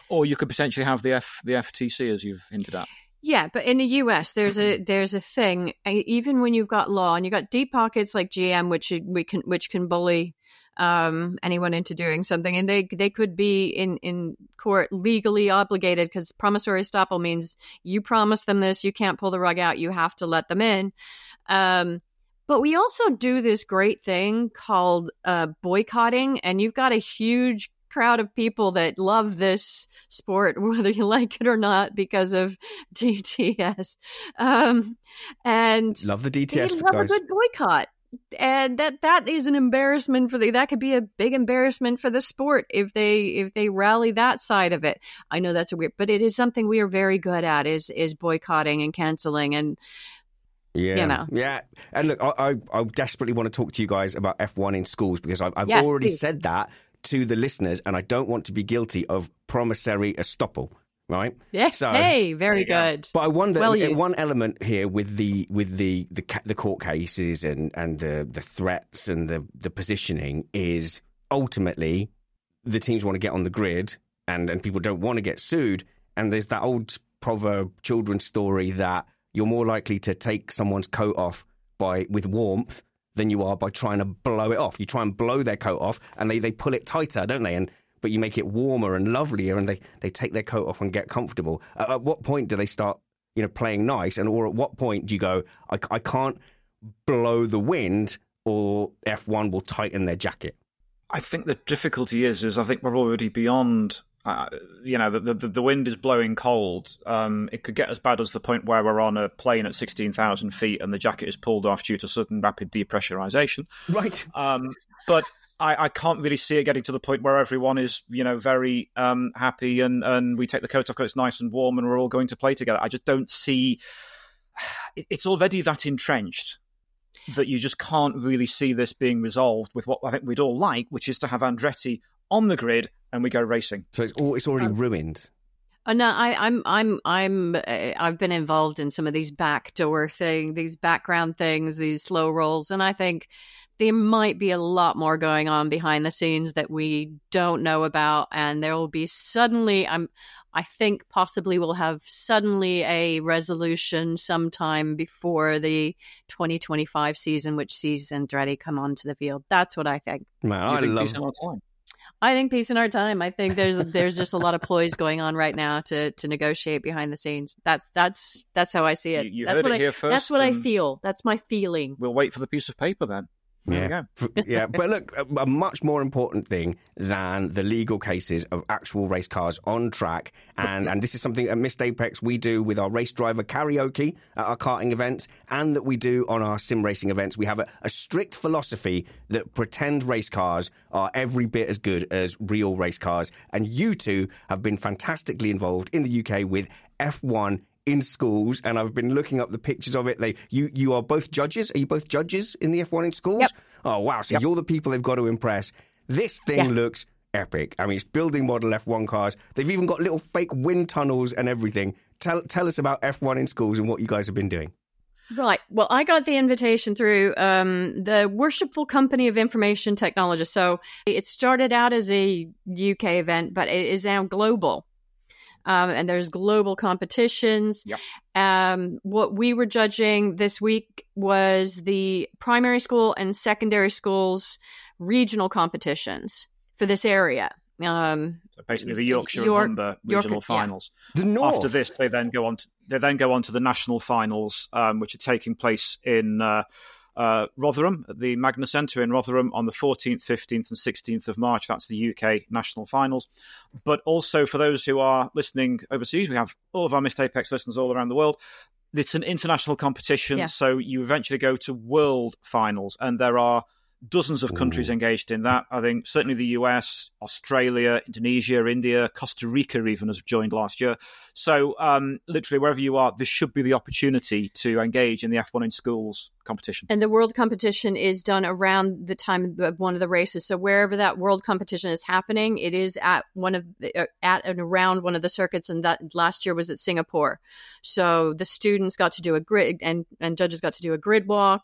Or you could potentially have the F the FTC, as you've hinted at. Yeah, but in the U.S., there's a there's a thing. uh, Even when you've got law and you've got deep pockets like GM, which we can which can bully um, anyone into doing something, and they they could be in in court legally obligated because promissory estoppel means you promise them this, you can't pull the rug out, you have to let them in. Um, but we also do this great thing called uh, boycotting, and you've got a huge crowd of people that love this sport, whether you like it or not, because of DTS. Um, and Love the they DTS love a good boycott. And that that is an embarrassment for the that could be a big embarrassment for the sport if they if they rally that side of it. I know that's a weird, but it is something we are very good at is is boycotting and canceling and Yeah, you know. yeah. And look, I, I, I desperately want to talk to you guys about F1 in schools because I've, I've Yes, already please. said that to the listeners, and I don't want to be guilty of promissory estoppel. Right? yeah, So- hey, very good. But I wonder Well, uh, you- one element here with the with the the, the court cases and and the the threats and the the positioning is ultimately the teams want to get on the grid and and people don't want to get sued and there's that old proverb children's story that you're more likely to take someone's coat off by with warmth than you are by trying to blow it off. You try and blow their coat off and they, they pull it tighter, don't they? And but you make it warmer and lovelier and they, they take their coat off and get comfortable. At, at what point do they start, you know, playing nice? And or at what point do you go, I, I can't blow the wind or F1 will tighten their jacket? I think the difficulty is, is I think we're already beyond. Uh, you know, the, the the wind is blowing cold. Um, it could get as bad as the point where we're on a plane at sixteen thousand feet and the jacket is pulled off due to sudden rapid depressurization. Right. Um, but I, I can't really see it getting to the point where everyone is, you know, very um, happy and, and we take the coat off because it's nice and warm and we're all going to play together. I just don't see. It, it's already that entrenched that you just can't really see this being resolved with what I think we'd all like, which is to have Andretti on the grid and we go racing. So it's all, it's already ruined. Uh, no, I, I'm, I'm, I'm, uh, I've been involved in some of these backdoor thing, these background things, these slow rolls, and I think there might be a lot more going on behind the scenes that we don't know about, and there will be suddenly. I'm, I think possibly we'll have suddenly a resolution sometime before the 2025 season, which sees Andretti come onto the field. That's what I think. Man, I think love peace in our time? I think peace in our time. I think there's there's just a lot of ploys going on right now to to negotiate behind the scenes. That's that's that's how I see it. You- you that's heard what it I here that's what I feel. That's my feeling. We'll wait for the piece of paper then. There yeah, yeah. But look, a, a, much more important thing than the legal cases of actual race cars on track, and and this is something at Missed Apex we do with our race driver karaoke at our karting events, and that we do on our sim racing events. We have a, a strict philosophy that pretend race cars are every bit as good as real race cars, and you two have been fantastically involved in the UK with F1 in schools, and I've been looking up the pictures of it. They, you, you are both judges. Are you both judges in the F1 in schools? Yep. Oh wow! So yep. you're the people they've got to impress. This thing yeah. looks epic. I mean, it's building model F1 cars. They've even got little fake wind tunnels and everything. Tell tell us about F1 in schools and what you guys have been doing. Right. Well, I got the invitation through um, the Worshipful Company of Information Technologists. So it started out as a UK event, but it is now global um, and there's global competitions. Yep. Um, what we were judging this week was the primary school and secondary schools regional competitions for this area. Um, so basically, the Yorkshire York, and Humber regional York, finals. Yeah. The North. After this, they then go on. To, they then go on to the national finals, um, which are taking place in uh, uh, Rotherham, the Magna Centre in Rotherham on the 14th, 15th, and 16th of March. That's the UK national finals. But also for those who are listening overseas, we have all of our Missed Apex listeners all around the world. It's an international competition, yeah. so you eventually go to world finals, and there are dozens of countries Ooh. engaged in that. I think certainly the US, Australia, Indonesia, India, Costa Rica even has joined last year. So um, literally wherever you are, this should be the opportunity to engage in the F1 in schools competition. And the world competition is done around the time of one of the races. So wherever that world competition is happening, it is at one of the, uh, at and around one of the circuits. And that last year was at Singapore. So the students got to do a grid and, and judges got to do a grid walk.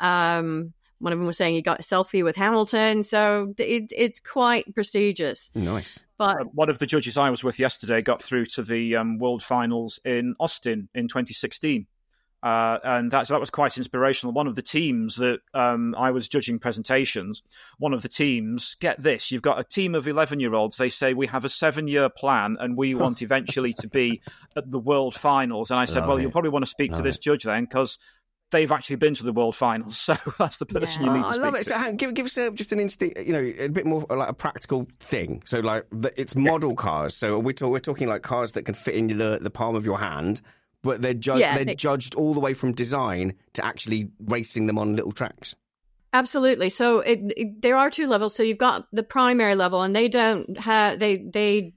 Um, one of them was saying he got a selfie with Hamilton, so it, it's quite prestigious. Nice. But uh, one of the judges I was with yesterday got through to the um, World Finals in Austin in 2016. Uh, and that, so that was quite inspirational. One of the teams that um, I was judging presentations, one of the teams, get this, you've got a team of 11 year olds. They say, We have a seven year plan and we want eventually to be at the world finals. And I said, Love Well, it. you'll probably want to speak Love to this it. judge then because they've actually been to the world finals. So that's the person yeah. you need to I love it. So give, give us a, just an instinct, you know, a bit more like a practical thing. So like it's model yeah. cars. So we're, talk, we're talking like cars that can fit in the, the palm of your hand, but they're, ju- yeah, they're they... judged all the way from design to actually racing them on little tracks. Absolutely. So it, it, there are two levels. So you've got the primary level, and they don't have they they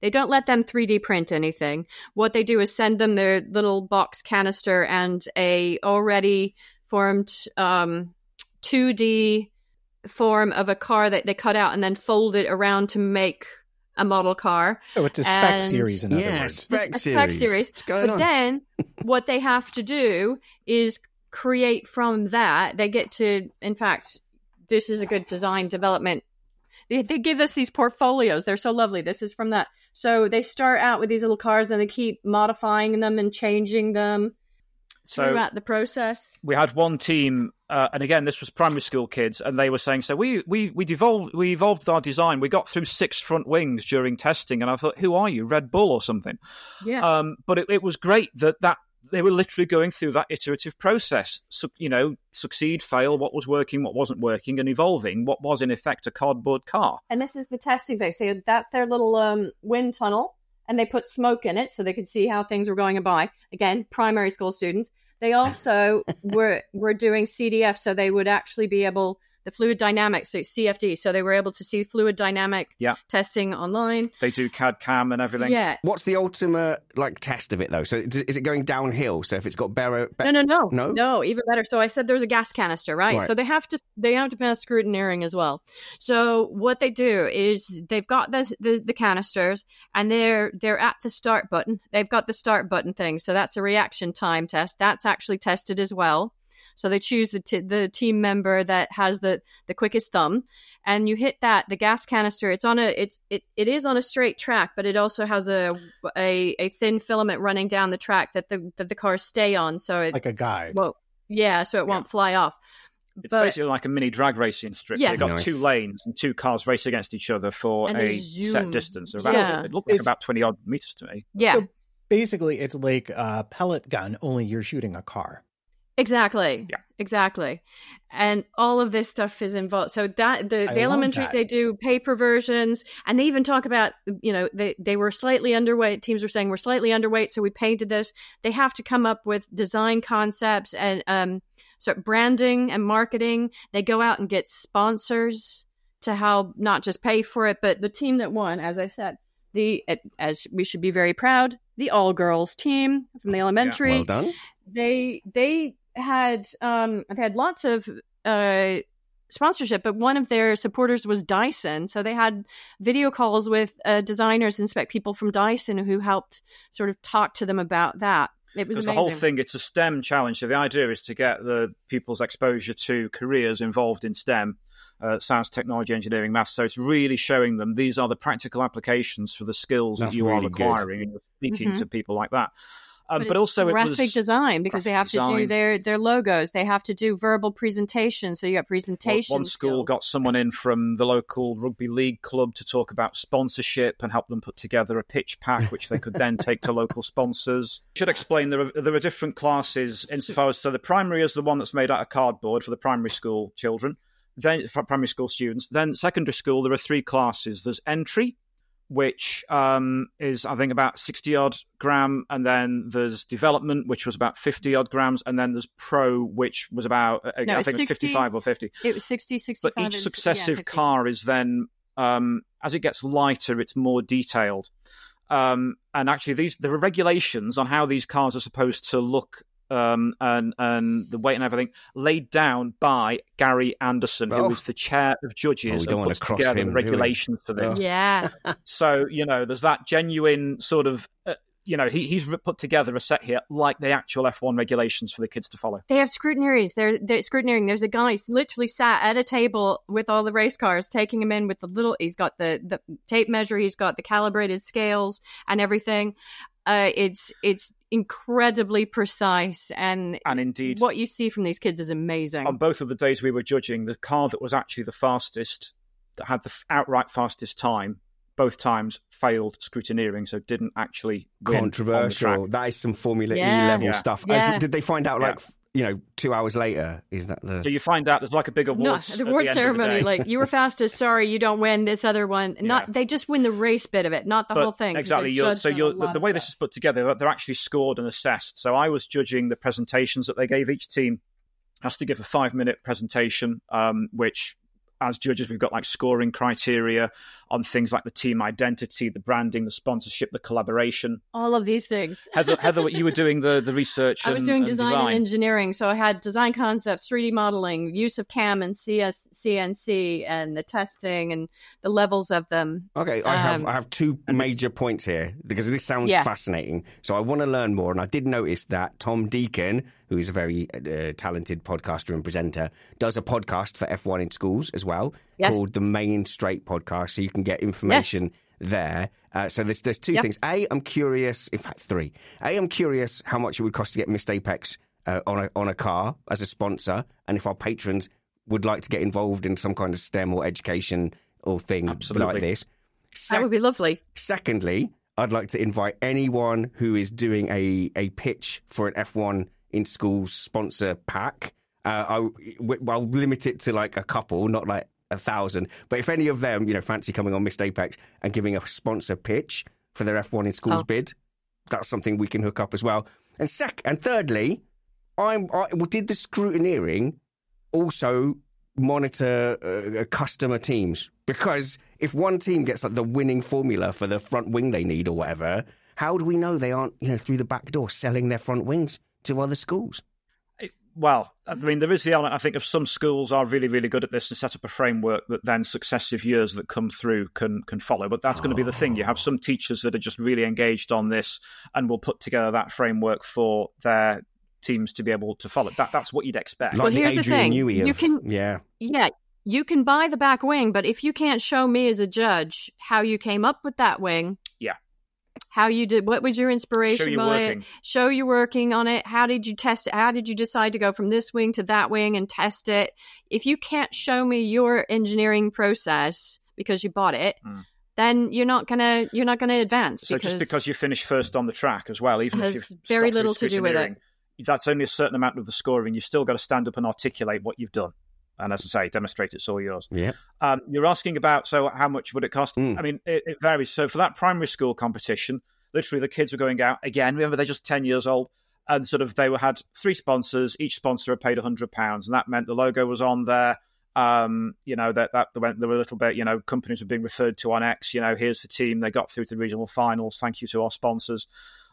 they don't let them 3D print anything. What they do is send them their little box canister and a already formed um, 2D form of a car that they cut out and then fold it around to make a model car. Oh, it's a spec and, series, in other yeah, words. Spec a series. spec series. But on? then what they have to do is create from that. They get to, in fact, this is a good design development. They, they give us these portfolios. They're so lovely. This is from that so they start out with these little cars and they keep modifying them and changing them so throughout the process. We had one team, uh, and again, this was primary school kids, and they were saying, "So we we we evolved we evolved our design. We got through six front wings during testing." And I thought, "Who are you, Red Bull or something?" Yeah. Um, but it, it was great that that they were literally going through that iterative process. So, you know, succeed, fail, what was working, what wasn't working, and evolving what was in effect a cardboard car. And this is the testing phase. So that's their little um, wind tunnel, and they put smoke in it so they could see how things were going by. Again, primary school students. They also were were doing CDF, so they would actually be able the fluid dynamics, so CFD. So they were able to see fluid dynamic yeah. testing online. They do CAD CAM and everything. Yeah. What's the ultimate like test of it though? So is it going downhill? So if it's got better, be- no, no, no, no, no, even better. So I said there's a gas canister, right? right? So they have to they have to pass scrutineering as well. So what they do is they've got the, the the canisters and they're they're at the start button. They've got the start button thing. So that's a reaction time test. That's actually tested as well. So they choose the t- the team member that has the the quickest thumb, and you hit that the gas canister. It's on a it's it, it is on a straight track, but it also has a a, a thin filament running down the track that the that the cars stay on. So it like a guide. Well, yeah, so it yeah. won't fly off. It's but, basically like a mini drag racing strip. Yeah. They've got nice. two lanes and two cars race against each other for a set distance. About, yeah. It looked like about 20 odd meters to me. Yeah. So basically, it's like a pellet gun, only you're shooting a car. Exactly. Yeah. Exactly. And all of this stuff is involved. So that the, the elementary that. they do paper versions and they even talk about you know they they were slightly underweight teams were saying we're slightly underweight so we painted this they have to come up with design concepts and um so branding and marketing they go out and get sponsors to help not just pay for it but the team that won as i said the as we should be very proud the all girls team from the elementary Well done. they they had um they had lots of uh sponsorship but one of their supporters was dyson so they had video calls with uh, designers and spec people from dyson who helped sort of talk to them about that it was the whole thing, it's a STEM challenge. So the idea is to get the people's exposure to careers involved in STEM, uh, science, technology, engineering, maths. So it's really showing them these are the practical applications for the skills That's that you really are good. acquiring, and you're speaking Mhm. to people like that. Um, but, but also, it graphic was design because they have graphic to do their their logos they have to do verbal presentations so you got One- presentation One school got someone in from the local rugby league club to talk about sponsorship and help them put together a pitch pack, which they could then take to local sponsors. Should explain there are there are different classes insofar as so the primary is the one that's made out of cardboard for the primary school children, then for primary school students. Then secondary school there are three classes. There's entry, which um, is I think about sixty odd gram, and then there's development, which was about fifty odd grams, and then there's pro, which was about uh, No, I think it's 60 fifty five or fifty it was 60 65 but each yeah, successive 50. car is then um, as it gets lighter it's more detailed um, and actually these there are regulations on how these cars are supposed to look um, and and the weight and everything laid down by Gary Anderson, Oh. who is the chair of Oh, we judges don't and wanna puts cross together him, the do regulations for this. Oh. yeah So you know, there's that genuine sort of. Uh, you know, he, he's put together a set here like the actual F1 regulations for the kids to follow. They have scrutineers. They're, they're scrutineering. There's a guy who's literally sat at a table with all the race cars, taking them in with the little. He's got the the tape measure. He's got the calibrated scales and everything. Uh, it's it's incredibly precise, and And indeed, what you see from these kids is amazing. on both of the days we were judging, the car that was actually the fastest, that had the outright fastest time, both times failed scrutineering, so didn't actually win on the Controversial. track. That is some Formula Yeah. E level Yeah. stuff. Yeah. As- did they find out Yeah. like you know two hours later? Is that the? So you find out there's like a big no, awards the at award end of the ceremony, day. like you were fastest. Sorry, you don't win this other one. Not Yeah. they just win the race bit of it, not the But whole thing. Exactly. You're, so you're, the, the way this is put together, they're- they're actually scored and assessed. So I was judging the presentations that they gave each team. Has to give a five minute presentation, um, which as judges we've got like scoring criteria on things like the team identity, the branding, the sponsorship, the collaboration. all of these things. Heather, Heather, you were doing the the research. I was and- doing and design, and engineering, so I had design concepts, 3D modeling, use of CAM and CS, CNC, and the testing and the levels of them. Okay, I have Um, I have two major points here because this sounds Yeah. fascinating. So I want to learn more, and I did notice that Tom Deacon, who is a very uh, talented podcaster and presenter, does a podcast for F1 in schools as well Yes. called the Main Straight Podcast. So you can get information there. Uh, so there's there's two Yep. things. A, I'm curious. In fact, three. A, I'm curious how much it would cost to get Missed Apex uh, on a on a car as a sponsor, and if our patrons would like to get involved in some kind of STEM or education or thing Absolutely. like this. That would be lovely. Secondly, I'd like to invite anyone who is doing a, a pitch for an F1 in schools sponsor pack. Uh, I'll, I'll limit it to like a couple, not like a thousand. But if any of them, you know, fancy coming on Missed Apex and giving a sponsor pitch for their F1 in schools Oh. bid, that's something we can hook up as well. And sec, and thirdly, I'm I did the scrutineering also monitor uh, customer teams because if one team gets like the winning formula for the front wing they need or whatever, how do we know they aren't you know through the back door selling their front wings to other schools? Well, I mean, there is the element. I think of some schools are really, really good at this and set up a framework that then successive years that come through can can follow. But that's going to be the thing. You have some teachers that are just really engaged on this and will put together that framework for their teams to be able to follow. That that's what you'd expect. Like Well, here's the Adrian thing. Newey You of- can- yeah. Yeah, you can buy the back wing, but if you can't show me as a judge how you came up with that wing, Yeah. How you did, what was your inspiration Show you by working. it, show you working on it, how did you test it, how did you decide to go from this wing to that wing and test it? If you can't show me your engineering process because you bought it, Mm. then you're not gonna you're not gonna advance. So because just because you finish first on the track as well, even has if you've very little to do with it. that's only a certain amount of the scoring. You've still got to stand up and articulate what you've done. And as I say, demonstrate it's all yours. Yeah. Um, you're asking about so how much would it cost? Mm. I mean, it, it varies. So for that primary school competition, literally the kids were going out again. Remember, they're just ten years old, and sort of they were had three sponsors. Each sponsor had paid hundred pounds, and that meant the logo was on there. Um, you know that that there went there were a little bit. You know, companies were being referred to on X. You know, here's the team. They got through to the regional finals. Thank you to our sponsors.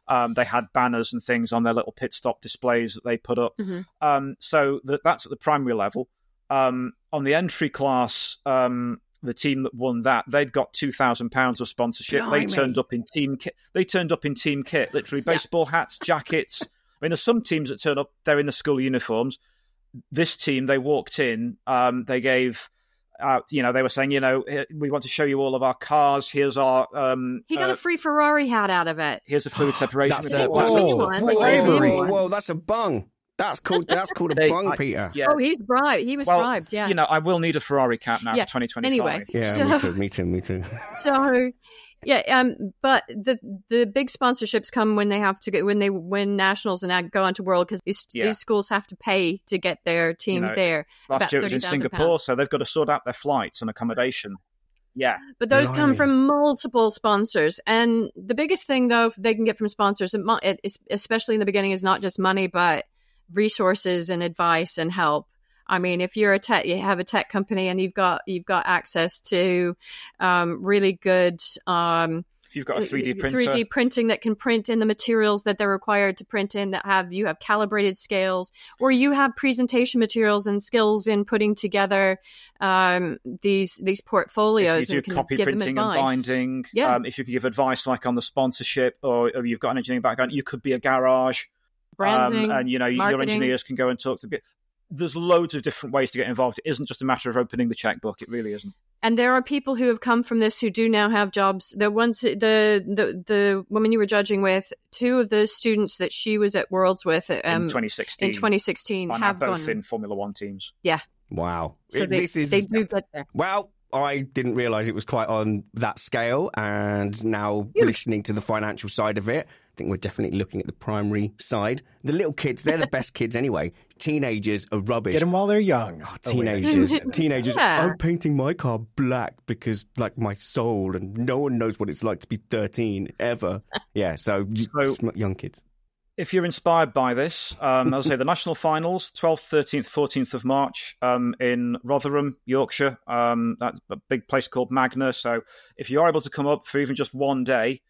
Um, they had banners and things on their little pit stop displays that they put up. Mhm. Um, so that, that's at the primary level. Um, on the entry class, um, the team that won that, they'd got two thousand pounds of sponsorship. Blimey. They turned up in team kit. They turned up in team kit, literally baseball hats, jackets. I mean, there's some teams that turn up. They're in the school uniforms. This team, they walked in. Um, they gave. Uh, you know, they were saying, you know, we want to show you all of our cars. Here's our um, He got uh, a free Ferrari hat out of it. here's a fluid separation. That's a, that's a, One, whoa, bravery. whoa, whoa, that's a bung. That's called that's called a They- bung, I- Peter. Yeah. Oh, he's bribed. He was well, bribed. Yeah. You know, I will need a Ferrari cap now Yeah. for 2025. Anyway. Yeah, So- me too, me too, me too. so yeah um but the the big sponsorships come when they have to get when they win nationals and go on to world because these, Yeah. these schools have to pay to get their teams know, there Last about year it was in Singapore, pounds. so they've got to sort out their flights and accommodation. Yeah, but those come from multiple sponsors and the biggest thing though they can get from sponsors it mo- it is- especially in the beginning is not just money but resources and advice and help. I mean, if you're a tech, you have a tech company, and you've got you've got access to um, really good um, if you've got a 3D printer, 3D printing that can print in the materials that they're required to print in that have you have calibrated scales or you have presentation materials and skills in putting together um, these these portfolios if you and do can copy printing and binding, Yeah. um, if you could give advice like on the sponsorship, or, or you've got an engineering background, you could be a garage, branding um, and you know your engineers can go and talk to. There's loads of different ways to get involved. It isn't just a matter of opening the checkbook. It really isn't. and there are people who have come from this who do now have jobs. The ones, the the the woman you were judging with, two of the students that she was at Worlds with um, in 2016, in 2016 are have both gone. in Formula One teams. Yeah, Wow. so It- they, this is they do get there. Well, I didn't realize it was quite on that scale. And now listening to the financial side of it, I think we're definitely looking at the primary side. The little kids, they're the best kids anyway. Teenagers are rubbish. Get them while they're young. Oh, Oh, teenagers, teenagers. Yeah. I'm painting my car black because, like, my soul, and no one knows what it's like to be 13 ever. Yeah, so, So- sm- young kids. if you're inspired by this, um, as I say, the national finals, 12th, 13th, 14th of March um, in Rotherham, Yorkshire. Um, that's a big place called Magna. So if you are able to come up for even just one day,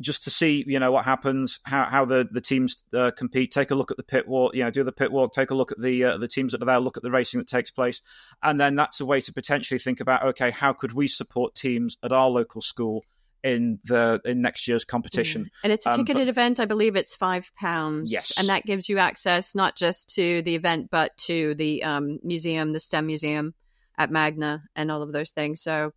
just to see, you know, what happens, how, how the, the teams uh, compete, take a look at the pit walk, you know, do the pit walk, take a look at the uh, the teams that are there, look at the racing that takes place. And then that's a way to potentially think about, okay, how could we support teams at our local school in the in next year's competition? And it's a Um, ticketed but- event. I believe it's five pounds. Yes. and that gives you access not just to the event, but to the um, museum, the STEM museum at Magna, and all of those things. So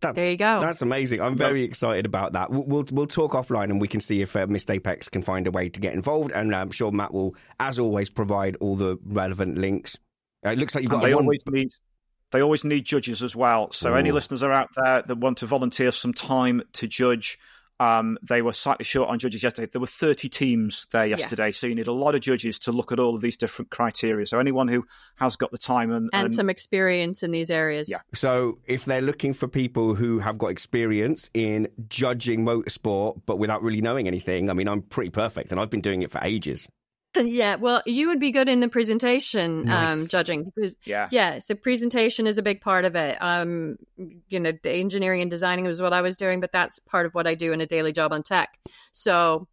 That- there you go. That's amazing. I'm very excited about that. We'll we'll, we'll talk offline and we can see if uh, Missed Apex can find a way to get involved. And I'm sure Matt will, as always, provide all the relevant links. Uh, it looks like you've got they one. always need they always need judges as well. So any listeners are out there that want to volunteer some time to judge. Um, they were slightly short on judges yesterday. There were 30 teams there yesterday, so you need a lot of judges to look at all of these different criteria. So anyone who has got the time and, and and- some experience in these areas. Yeah. So if they're looking for people who have got experience in judging motorsport but without really knowing anything, I mean, I'm pretty perfect, and I've been doing it for ages. yeah. Well, you would be good in the presentation um, judging because yeah, yeah, so presentation is a big part of it. Um, you know, the engineering and designing was what I was doing, but that's part of what I do in a daily job on tech. So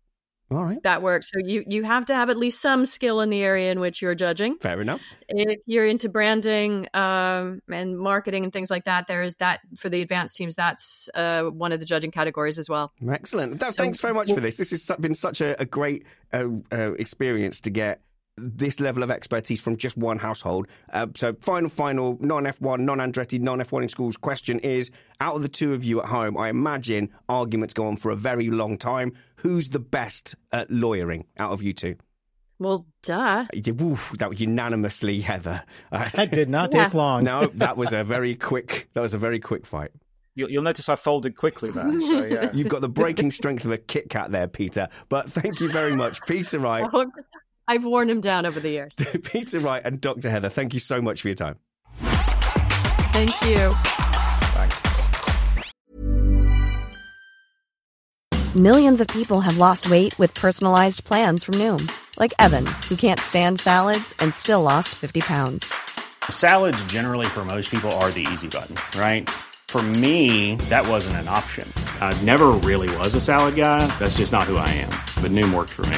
All right, that works. So you you have to have at least some skill in the area in which you're judging. fair enough. If you're into branding um, and marketing and things like that, there is that for the advanced teams. That's uh, one of the judging categories as well. Excellent. Th- Thanks very much for this. This has been such a, a great uh, uh, experience to get this level of expertise from just one household. Uh, so, final, final, non F1, non Andretti, non F1 in schools question is out of the two of you at home, I imagine arguments go on for a very long time. Who's the best at lawyering out of you two? Well, duh. Woof, that was unanimously Heather. Uh, That did not Yeah. take long. no, that was a very quick. That was a very quick fight. you'll, you'll notice I folded quickly there. So yeah, You've got the breaking strength of a Kit Kat there, Peter. But thank you very much, Peter Wright. I've worn him down over the years. Peter Wright and Dr. Heather, thank you so much for your time. Thank you. Thanks. Millions of people have lost weight with personalized plans from Noom, like Evan, who can't stand salads and still lost 50 pounds. Salads, generally, for most people, are the easy button, right? For me, that wasn't an option. I never really was a salad guy. That's just not who I am. But Noom worked for me.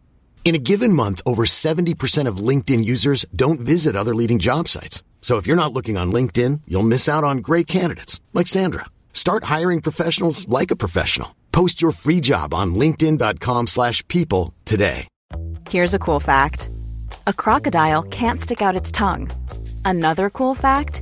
In a given month, over 70% of LinkedIn users don't visit other leading job sites. So if you're not looking on LinkedIn, you'll miss out on great candidates like Sandra. Start hiring professionals like a professional. Post your free job on linkedin.com/people today. Here's a cool fact a crocodile can't stick out its tongue. Another cool fact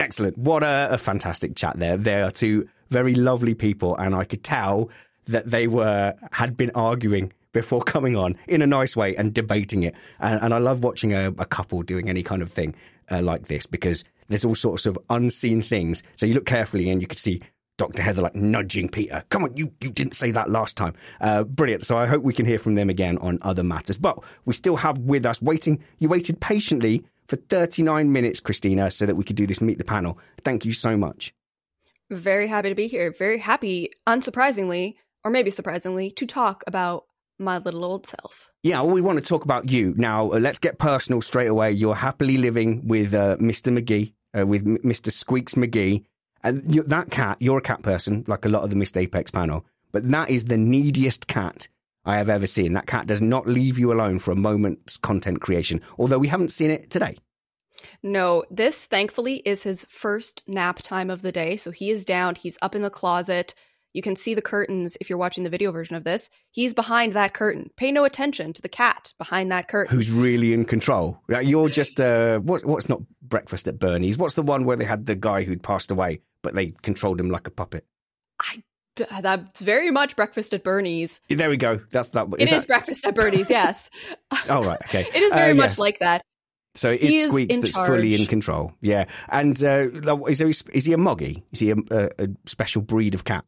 Excellent. What a, a fantastic chat there. They are two very lovely people, and I could tell that they were had been arguing before coming on in a nice way and debating it. And, and I love watching a, a, couple doing any kind of thing uh, like this because there's all sorts of unseen things. So you look carefully and you can see Dr. Heather like nudging Peter. Come on, you, you didn't say that last time. Uh, brilliant. So I hope we can hear from them again on other matters. But we still have with us waiting. You waited patiently for 39 minutes, Cristina, so that we could do this Meet the Panel. Thank you so much. Very happy to be here. Very happy, unsurprisingly, or maybe surprisingly, to talk about my little old self. Yeah, well, we want to talk about you. Now, uh, let's get personal straight away. You're happily living with uh, Mr. McGee, uh, with M- Mr. Squeaks McGee. And you, that cat, you're a cat person, like a lot of the Missed Apex panel, but that is the neediest cat I have ever seen. That cat does not leave you alone for a moment's content creation, although we haven't seen it today. No, this thankfully is his first nap time of the day. So he is down, he's up in the closet. You can see the curtains if you're watching the video version of this. He's behind that curtain. Pay no attention to the cat behind that curtain. Who's really in control? You're just uh, what, what's not breakfast at Bernie's? What's the one where they had the guy who'd passed away, but they controlled him like a puppet? I that's very much breakfast at Bernie's. There we go. That's that. Is It is that... breakfast at Bernie's. Yes. oh right. Okay. it is very uh, much yes. like that. So it is Squeaks that's fully in control. Yeah. And uh, is, there, is he a moggy? Is he a, a, a special breed of cat?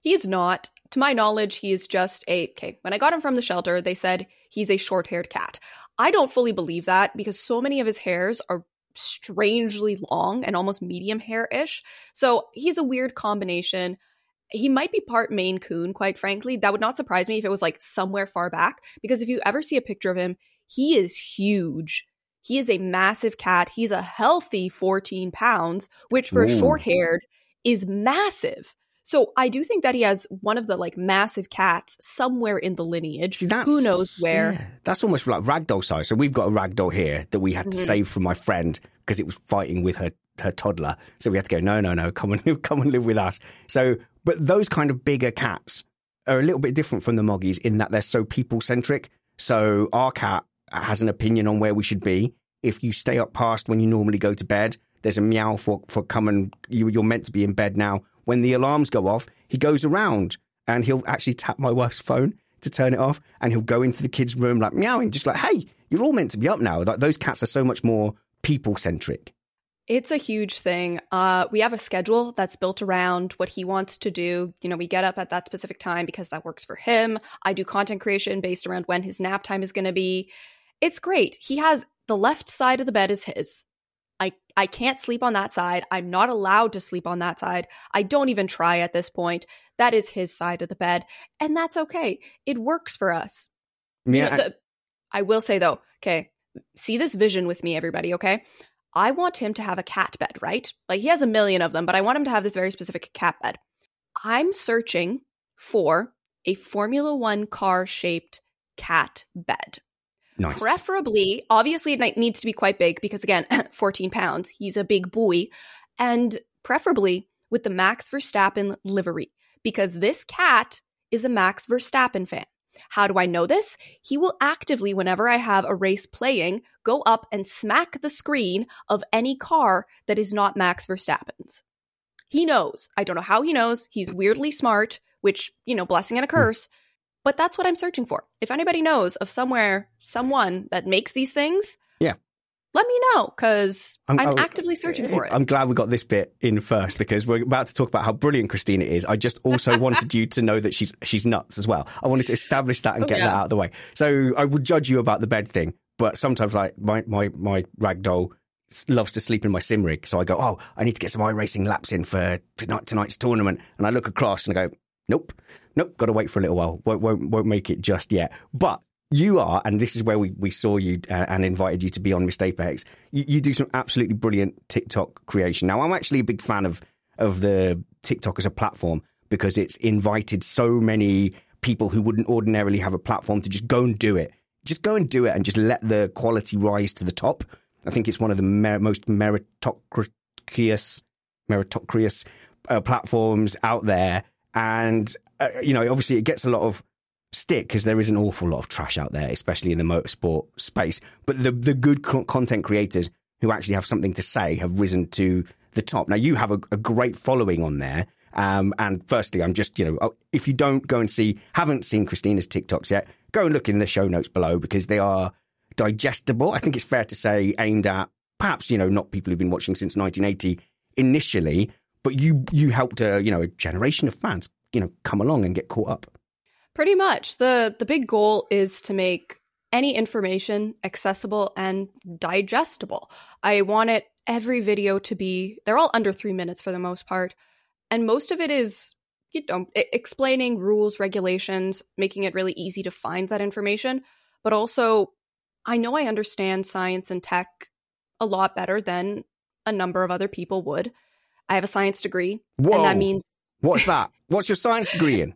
He's not. To my knowledge, he is just a. Okay, when I got him from the shelter, they said he's a short haired cat. I don't fully believe that because so many of his hairs are strangely long and almost medium hair ish. So he's a weird combination. He might be part Maine Coon, quite frankly. That would not surprise me if it was like somewhere far back because if you ever see a picture of him, he is huge. He is a massive cat. He's a healthy 14 pounds, which for a short haired is massive. So I do think that he has one of the like massive cats somewhere in the lineage. See, Who knows where? yeah, that's almost like ragdoll size. So we've got a ragdoll here that we had to Mhm. save from my friend because it was fighting with her her toddler. So we had to go, no, no, no, come and come and live with us. So, but those kind of bigger cats are a little bit different from the moggies in that they're so people centric. So our cat has an opinion on where we should be. If you stay up past when you normally go to bed, there's a meow for for come and you, you're meant to be in bed now. When the alarms go off, he goes around and he'll actually tap my wife's phone to turn it off, and he'll go into the kids' room like meowing, just like, "Hey, you're all meant to be up now." Like those cats are so much more people centric. It's a huge thing. Uh, we have a schedule that's built around what he wants to do. You know, we get up at that specific time because that works for him. I do content creation based around when his nap time is going to be. It's great. He has the left side of the bed is his. I I can't sleep on that side. I'm not allowed to sleep on that side. I don't even try at this point. That is his side of the bed, and that's okay. It works for us. You know, Yeah, the- I will say though, okay, see this vision with me, everybody, okay? I want him to have a cat bed, right? Like he has a million of them, but I want him to have this very specific cat bed. I'm searching for a Formula One car shaped cat bed. Nice. Preferably, obviously, it needs to be quite big because, again, 14 pounds. He's a big boy. And preferably with the Max Verstappen livery because this cat is a Max Verstappen fan. How do I know this? He will actively, whenever I have a race playing, go up and smack the screen of any car that is not Max Verstappen's. He knows. I don't know how he knows. He's weirdly smart, which, you know, blessing and a hmm. curse. But that's what I'm searching for. If anybody knows of somewhere, someone that makes these things, let me know because I'm, I'm, actively searching for it. I'm glad we got this bit in first because we're about to talk about how brilliant Cristina is. I just also wanted you to know that she's she's nuts as well. I wanted to establish that and oh, get yeah. that out of the way. So I would judge you about the bed thing, but sometimes like my my my ragdoll loves to sleep in my sim rig, so I go, oh, I need to get some iRacing laps in for tonight, tonight's tournament, and I look across and I go, nope, nope, got to wait for a little while. Won't, won't, won't make it just yet. But you are, and this is where we, we saw you uh, and invited you to be on Missed Apex. You, you, do some absolutely brilliant TikTok creation. Now, I'm actually a big fan of of the TikTok as a platform because it's invited so many people who wouldn't ordinarily have a platform to just go and do it. Just go and do it and just let the quality rise to the top. I think it's one of the mer- most meritocracious meritocracious uh, platforms out there and uh, you know, obviously it gets a lot of stick because there is an awful lot of trash out there, especially in the motorsport space. But the the good co- content creators who actually have something to say have risen to the top. Now you have a, a great following on there. Um, and firstly, I'm just, you know, oh, if you don't go and see, haven't seen Cristina's TikToks yet, go and look in the show notes below because they are digestible. I think it's fair to say aimed at perhaps, you know, not people who've been watching since 1980 initially, but you you helped a you know a generation of fans you know come along and get caught up. Pretty much the the big goal is to make any information accessible and digestible. I want it every video to be they're all under 3 minutes for the most part and most of it is you know explaining rules, regulations, making it really easy to find that information, but also I know I understand science and tech a lot better than a number of other people would. I have a science degree. Whoa. And that means. What's that? What's your science degree in?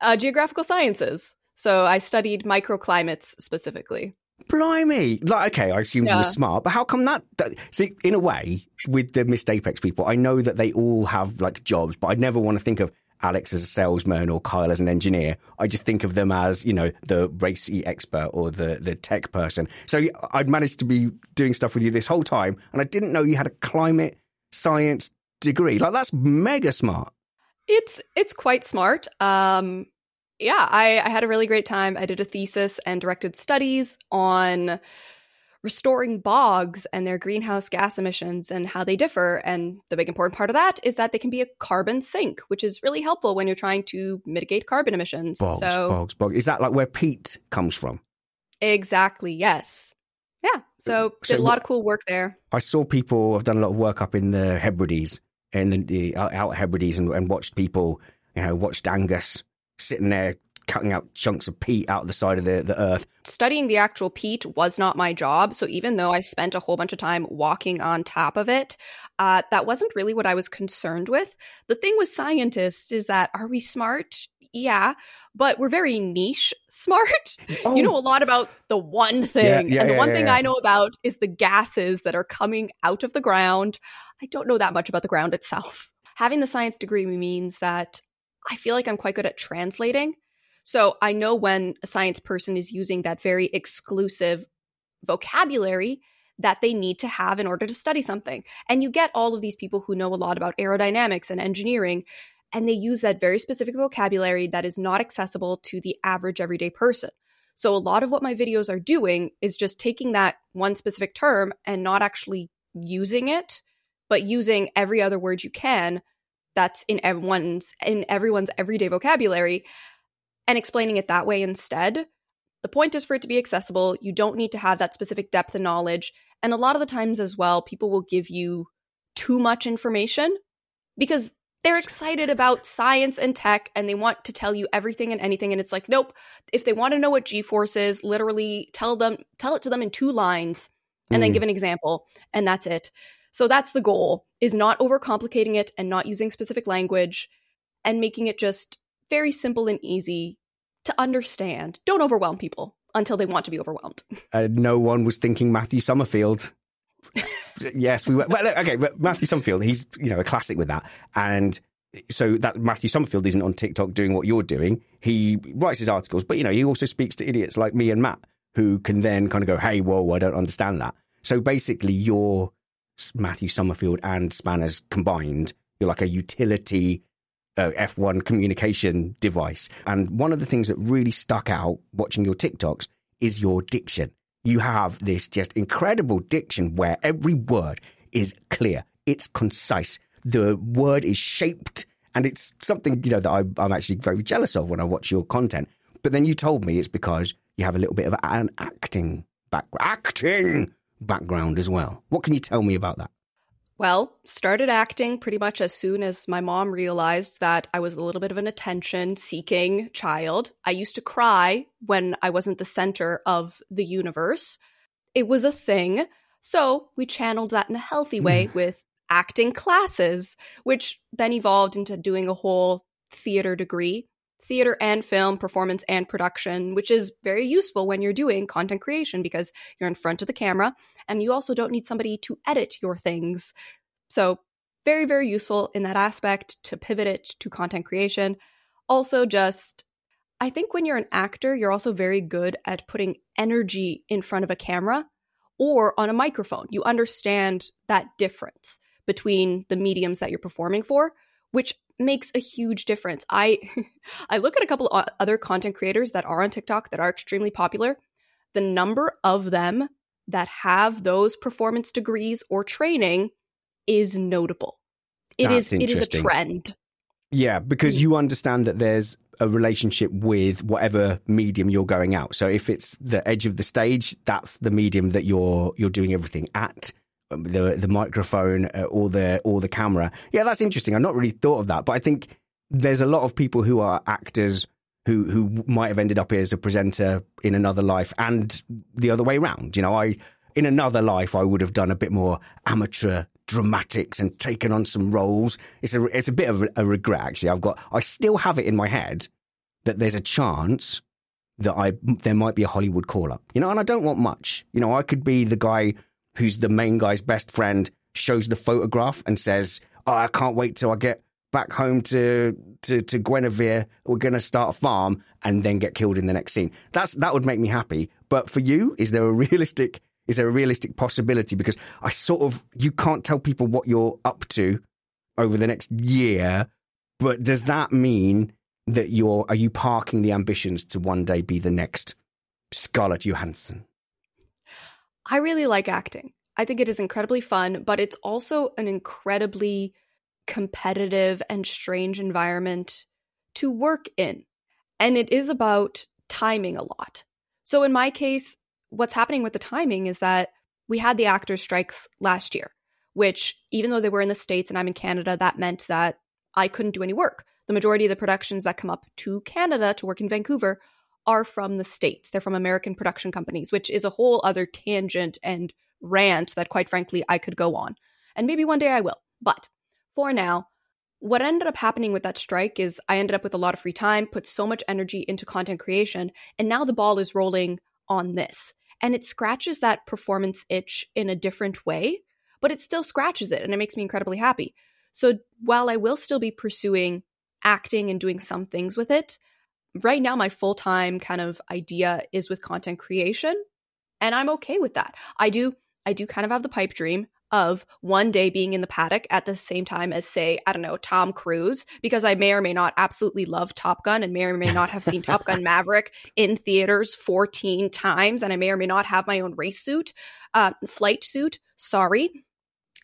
Uh, geographical sciences. So I studied microclimates specifically. Blimey! Like, okay, I assumed yeah. you were smart, but how come that? See, in a way, with the Missed Apex people, I know that they all have like jobs, but I never want to think of Alex as a salesman or Kyle as an engineer. I just think of them as, you know, the race expert or the, the tech person. So I'd managed to be doing stuff with you this whole time, and I didn't know you had a climate science degree. Like that's mega smart. It's it's quite smart. Um yeah, I, I had a really great time. I did a thesis and directed studies on restoring bogs and their greenhouse gas emissions and how they differ. And the big important part of that is that they can be a carbon sink, which is really helpful when you're trying to mitigate carbon emissions. Bogs, so, bogs, bogs. Is that like where peat comes from? Exactly, yes. Yeah, so, so did a lot of cool work there. I saw people. I've done a lot of work up in the Hebrides, in the out Hebrides, and, and watched people. You know, watched Angus sitting there cutting out chunks of peat out of the side of the, the earth. Studying the actual peat was not my job. So even though I spent a whole bunch of time walking on top of it, uh, that wasn't really what I was concerned with. The thing with scientists is that are we smart? Yeah, but we're very niche smart. Oh. You know a lot about the one thing. Yeah, yeah, and the yeah, one thing I know about is the gases that are coming out of the ground. I don't know that much about the ground itself. Having the science degree means that I feel like I'm quite good at translating. So I know when a science person is using that very exclusive vocabulary that they need to have in order to study something. And you get all of these people who know a lot about aerodynamics and engineering and they use that very specific vocabulary that is not accessible to the average everyday person. So a lot of what my videos are doing is just taking that one specific term and not actually using it, but using every other word you can that's in everyone's in everyone's everyday vocabulary and explaining it that way instead. The point is for it to be accessible. You don't need to have that specific depth of knowledge. And a lot of the times as well, people will give you too much information because they're excited about science and tech and they want to tell you everything and anything and it's like nope if they want to know what g-force is literally tell them tell it to them in two lines and then Mm. give an example and that's it. So that's the goal is not overcomplicating it and not using specific language and making it just very simple and easy to understand. Don't overwhelm people until they want to be overwhelmed. Uh, no one was thinking Matthew Somerfield. yes, we were. Well, okay, but Matthew Somerfield, he's you know a classic with that, and so that Matthew Somerfield isn't on TikTok doing what you're doing. He writes his articles, but you know he also speaks to idiots like me and Matt, who can then kind of go, "Hey, whoa, I don't understand that." So basically, you're Matthew Somerfield and Spanners combined. You're like a utility uh, F1 communication device. And one of the things that really stuck out watching your TikToks is your diction. You have this just incredible diction where every word is clear, it's concise, the word is shaped, and it's something you know that I, I'm actually very jealous of when I watch your content. But then you told me it's because you have a little bit of an acting background, acting background as well. What can you tell me about that? Well, started acting pretty much as soon as my mom realized that I was a little bit of an attention seeking child. I used to cry when I wasn't the center of the universe. It was a thing. So we channeled that in a healthy way with acting classes, which then evolved into doing a whole theater degree. Theater and film, performance and production, which is very useful when you're doing content creation because you're in front of the camera and you also don't need somebody to edit your things. So, very, very useful in that aspect to pivot it to content creation. Also, just I think when you're an actor, you're also very good at putting energy in front of a camera or on a microphone. You understand that difference between the mediums that you're performing for, which makes a huge difference. I I look at a couple of other content creators that are on TikTok that are extremely popular. The number of them that have those performance degrees or training is notable. It That's is it is a trend. Yeah, because hmm. you understand that there's a relationship with whatever medium you're going out. So if it's the edge of the stage, that's the medium that you're you're doing everything at. The the microphone uh, or the or the camera. Yeah, that's interesting. I've not really thought of that, but I think there's a lot of people who are actors who who might have ended up as a presenter in another life and the other way around. You know, I in another life I would have done a bit more amateur dramatics and taken on some roles. It's a it's a bit of a regret actually. I've got I still have it in my head that there's a chance that I there might be a Hollywood call up. You know, and I don't want much. You know, I could be the guy who's the main guy's best friend, shows the photograph and says, "Oh, I can't wait till I get back home to to to Guinevere. We're going to start a farm and then get killed in the next scene." That's that would make me happy. But for you, is there a realistic is there a realistic possibility because I sort of you can't tell people what you're up to over the next year, but does that mean that you're are you parking the ambitions to one day be the next Scarlett Johansson? I really like acting. I think it is incredibly fun, but it's also an incredibly competitive and strange environment to work in. And it is about timing a lot. So in my case, what's happening with the timing is that we had the actors strikes last year, which even though they were in the States and I'm in Canada, that meant that I couldn't do any work. The majority of the productions that come up to Canada to work in Vancouver are from the States. They're from American production companies, which is a whole other tangent and rant that, quite frankly, I could go on. And maybe one day I will. But for now, what ended up happening with that strike is I ended up with a lot of free time, put so much energy into content creation, and now the ball is rolling on this. And it scratches that performance itch in a different way, but it still scratches it and it makes me incredibly happy. So while I will still be pursuing acting and doing some things with it, right now my full-time kind of idea is with content creation and I'm okay with that. I do I do kind of have the pipe dream of one day being in the paddock at the same time as say I don't know Tom Cruise because I may or may not absolutely love Top Gun and may or may not have seen Top Gun Maverick in theaters 14 times and I may or may not have my own race suit uh, flight suit sorry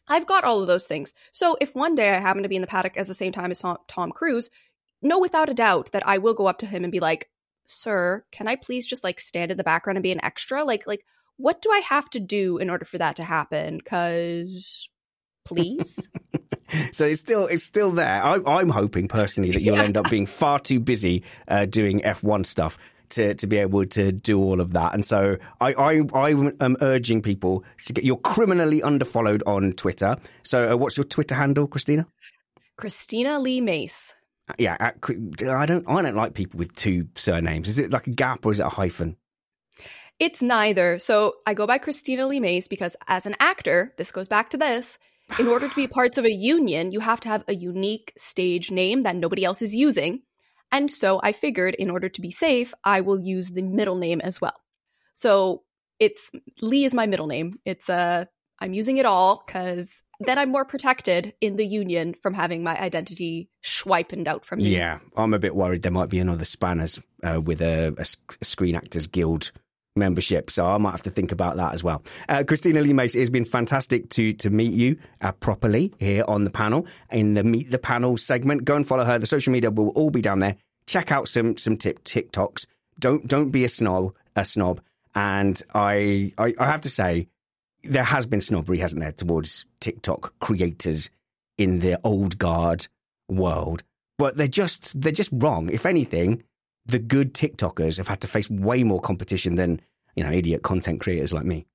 I've got all of those things. So if one day I happen to be in the paddock at the same time as Tom, Tom Cruise, know without a doubt that I will go up to him and be like, "Sir, can I please just like stand in the background and be an extra? Like like what do I have to do in order for that to happen? Cuz please." So it's still it's still there. I, I'm hoping personally that you'll Yeah. end up being far too busy uh, doing F1 stuff. to, to be able to do all of that. And so I, I, I am urging people to get, you're criminally underfollowed on Twitter. So uh, what's your Twitter handle, Cristina? Cristina Lee Mace. Yeah, at, I don't, I don't like people with two surnames. Is it like a gap or is it a hyphen? It's neither. So I go by Cristina Lee Mace because as an actor, this goes back to this. In order to be parts of a union, you have to have a unique stage name that nobody else is using. And so I figured in order to be safe, I will use the middle name as well. So it's Lee is my middle name. It's uh I'm using it all because then I'm more protected in the union from having my identity swiped out from me. Yeah, I'm a bit worried there might be another Spanners uh, with a, a, Screen Actors Guild membership, so I might have to think about that as well. Uh, Cristina Lee Mace, it has been fantastic to to meet you uh, properly here on the panel in the Meet the Panel segment. Go and follow her. The social media will all be down there. Check out some some tip TikToks. Don't don't be a snob a snob. And I, I I have to say, there has been snobbery, hasn't there, towards TikTok creators in the old guard world. But they're just they're just wrong. If anything, the good TikTokers have had to face way more competition than, you know, idiot content creators like me.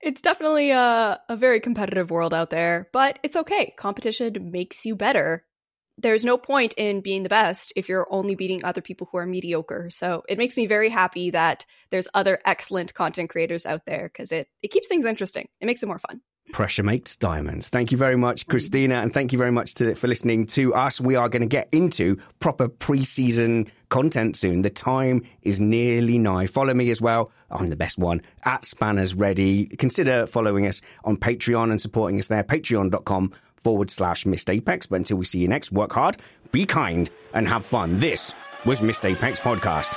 It's definitely a, a very competitive world out there, but it's okay. Competition makes you better. There's no point in being the best if you're only beating other people who are mediocre. So it makes me very happy that there's other excellent content creators out there because it, it keeps things interesting. It makes it more fun. Pressure makes diamonds. Thank you very much, mm-hmm. Cristina, and thank you very much to, for listening to us. We are going to get into proper preseason content soon. The time is nearly nigh. Follow me as well. I'm the best one at Spanners Ready. Consider following us on Patreon and supporting us there. Patreon.com forward slash Missed Apex. But until we see you next, work hard, be kind, and have fun. This was Missed Apex Podcast.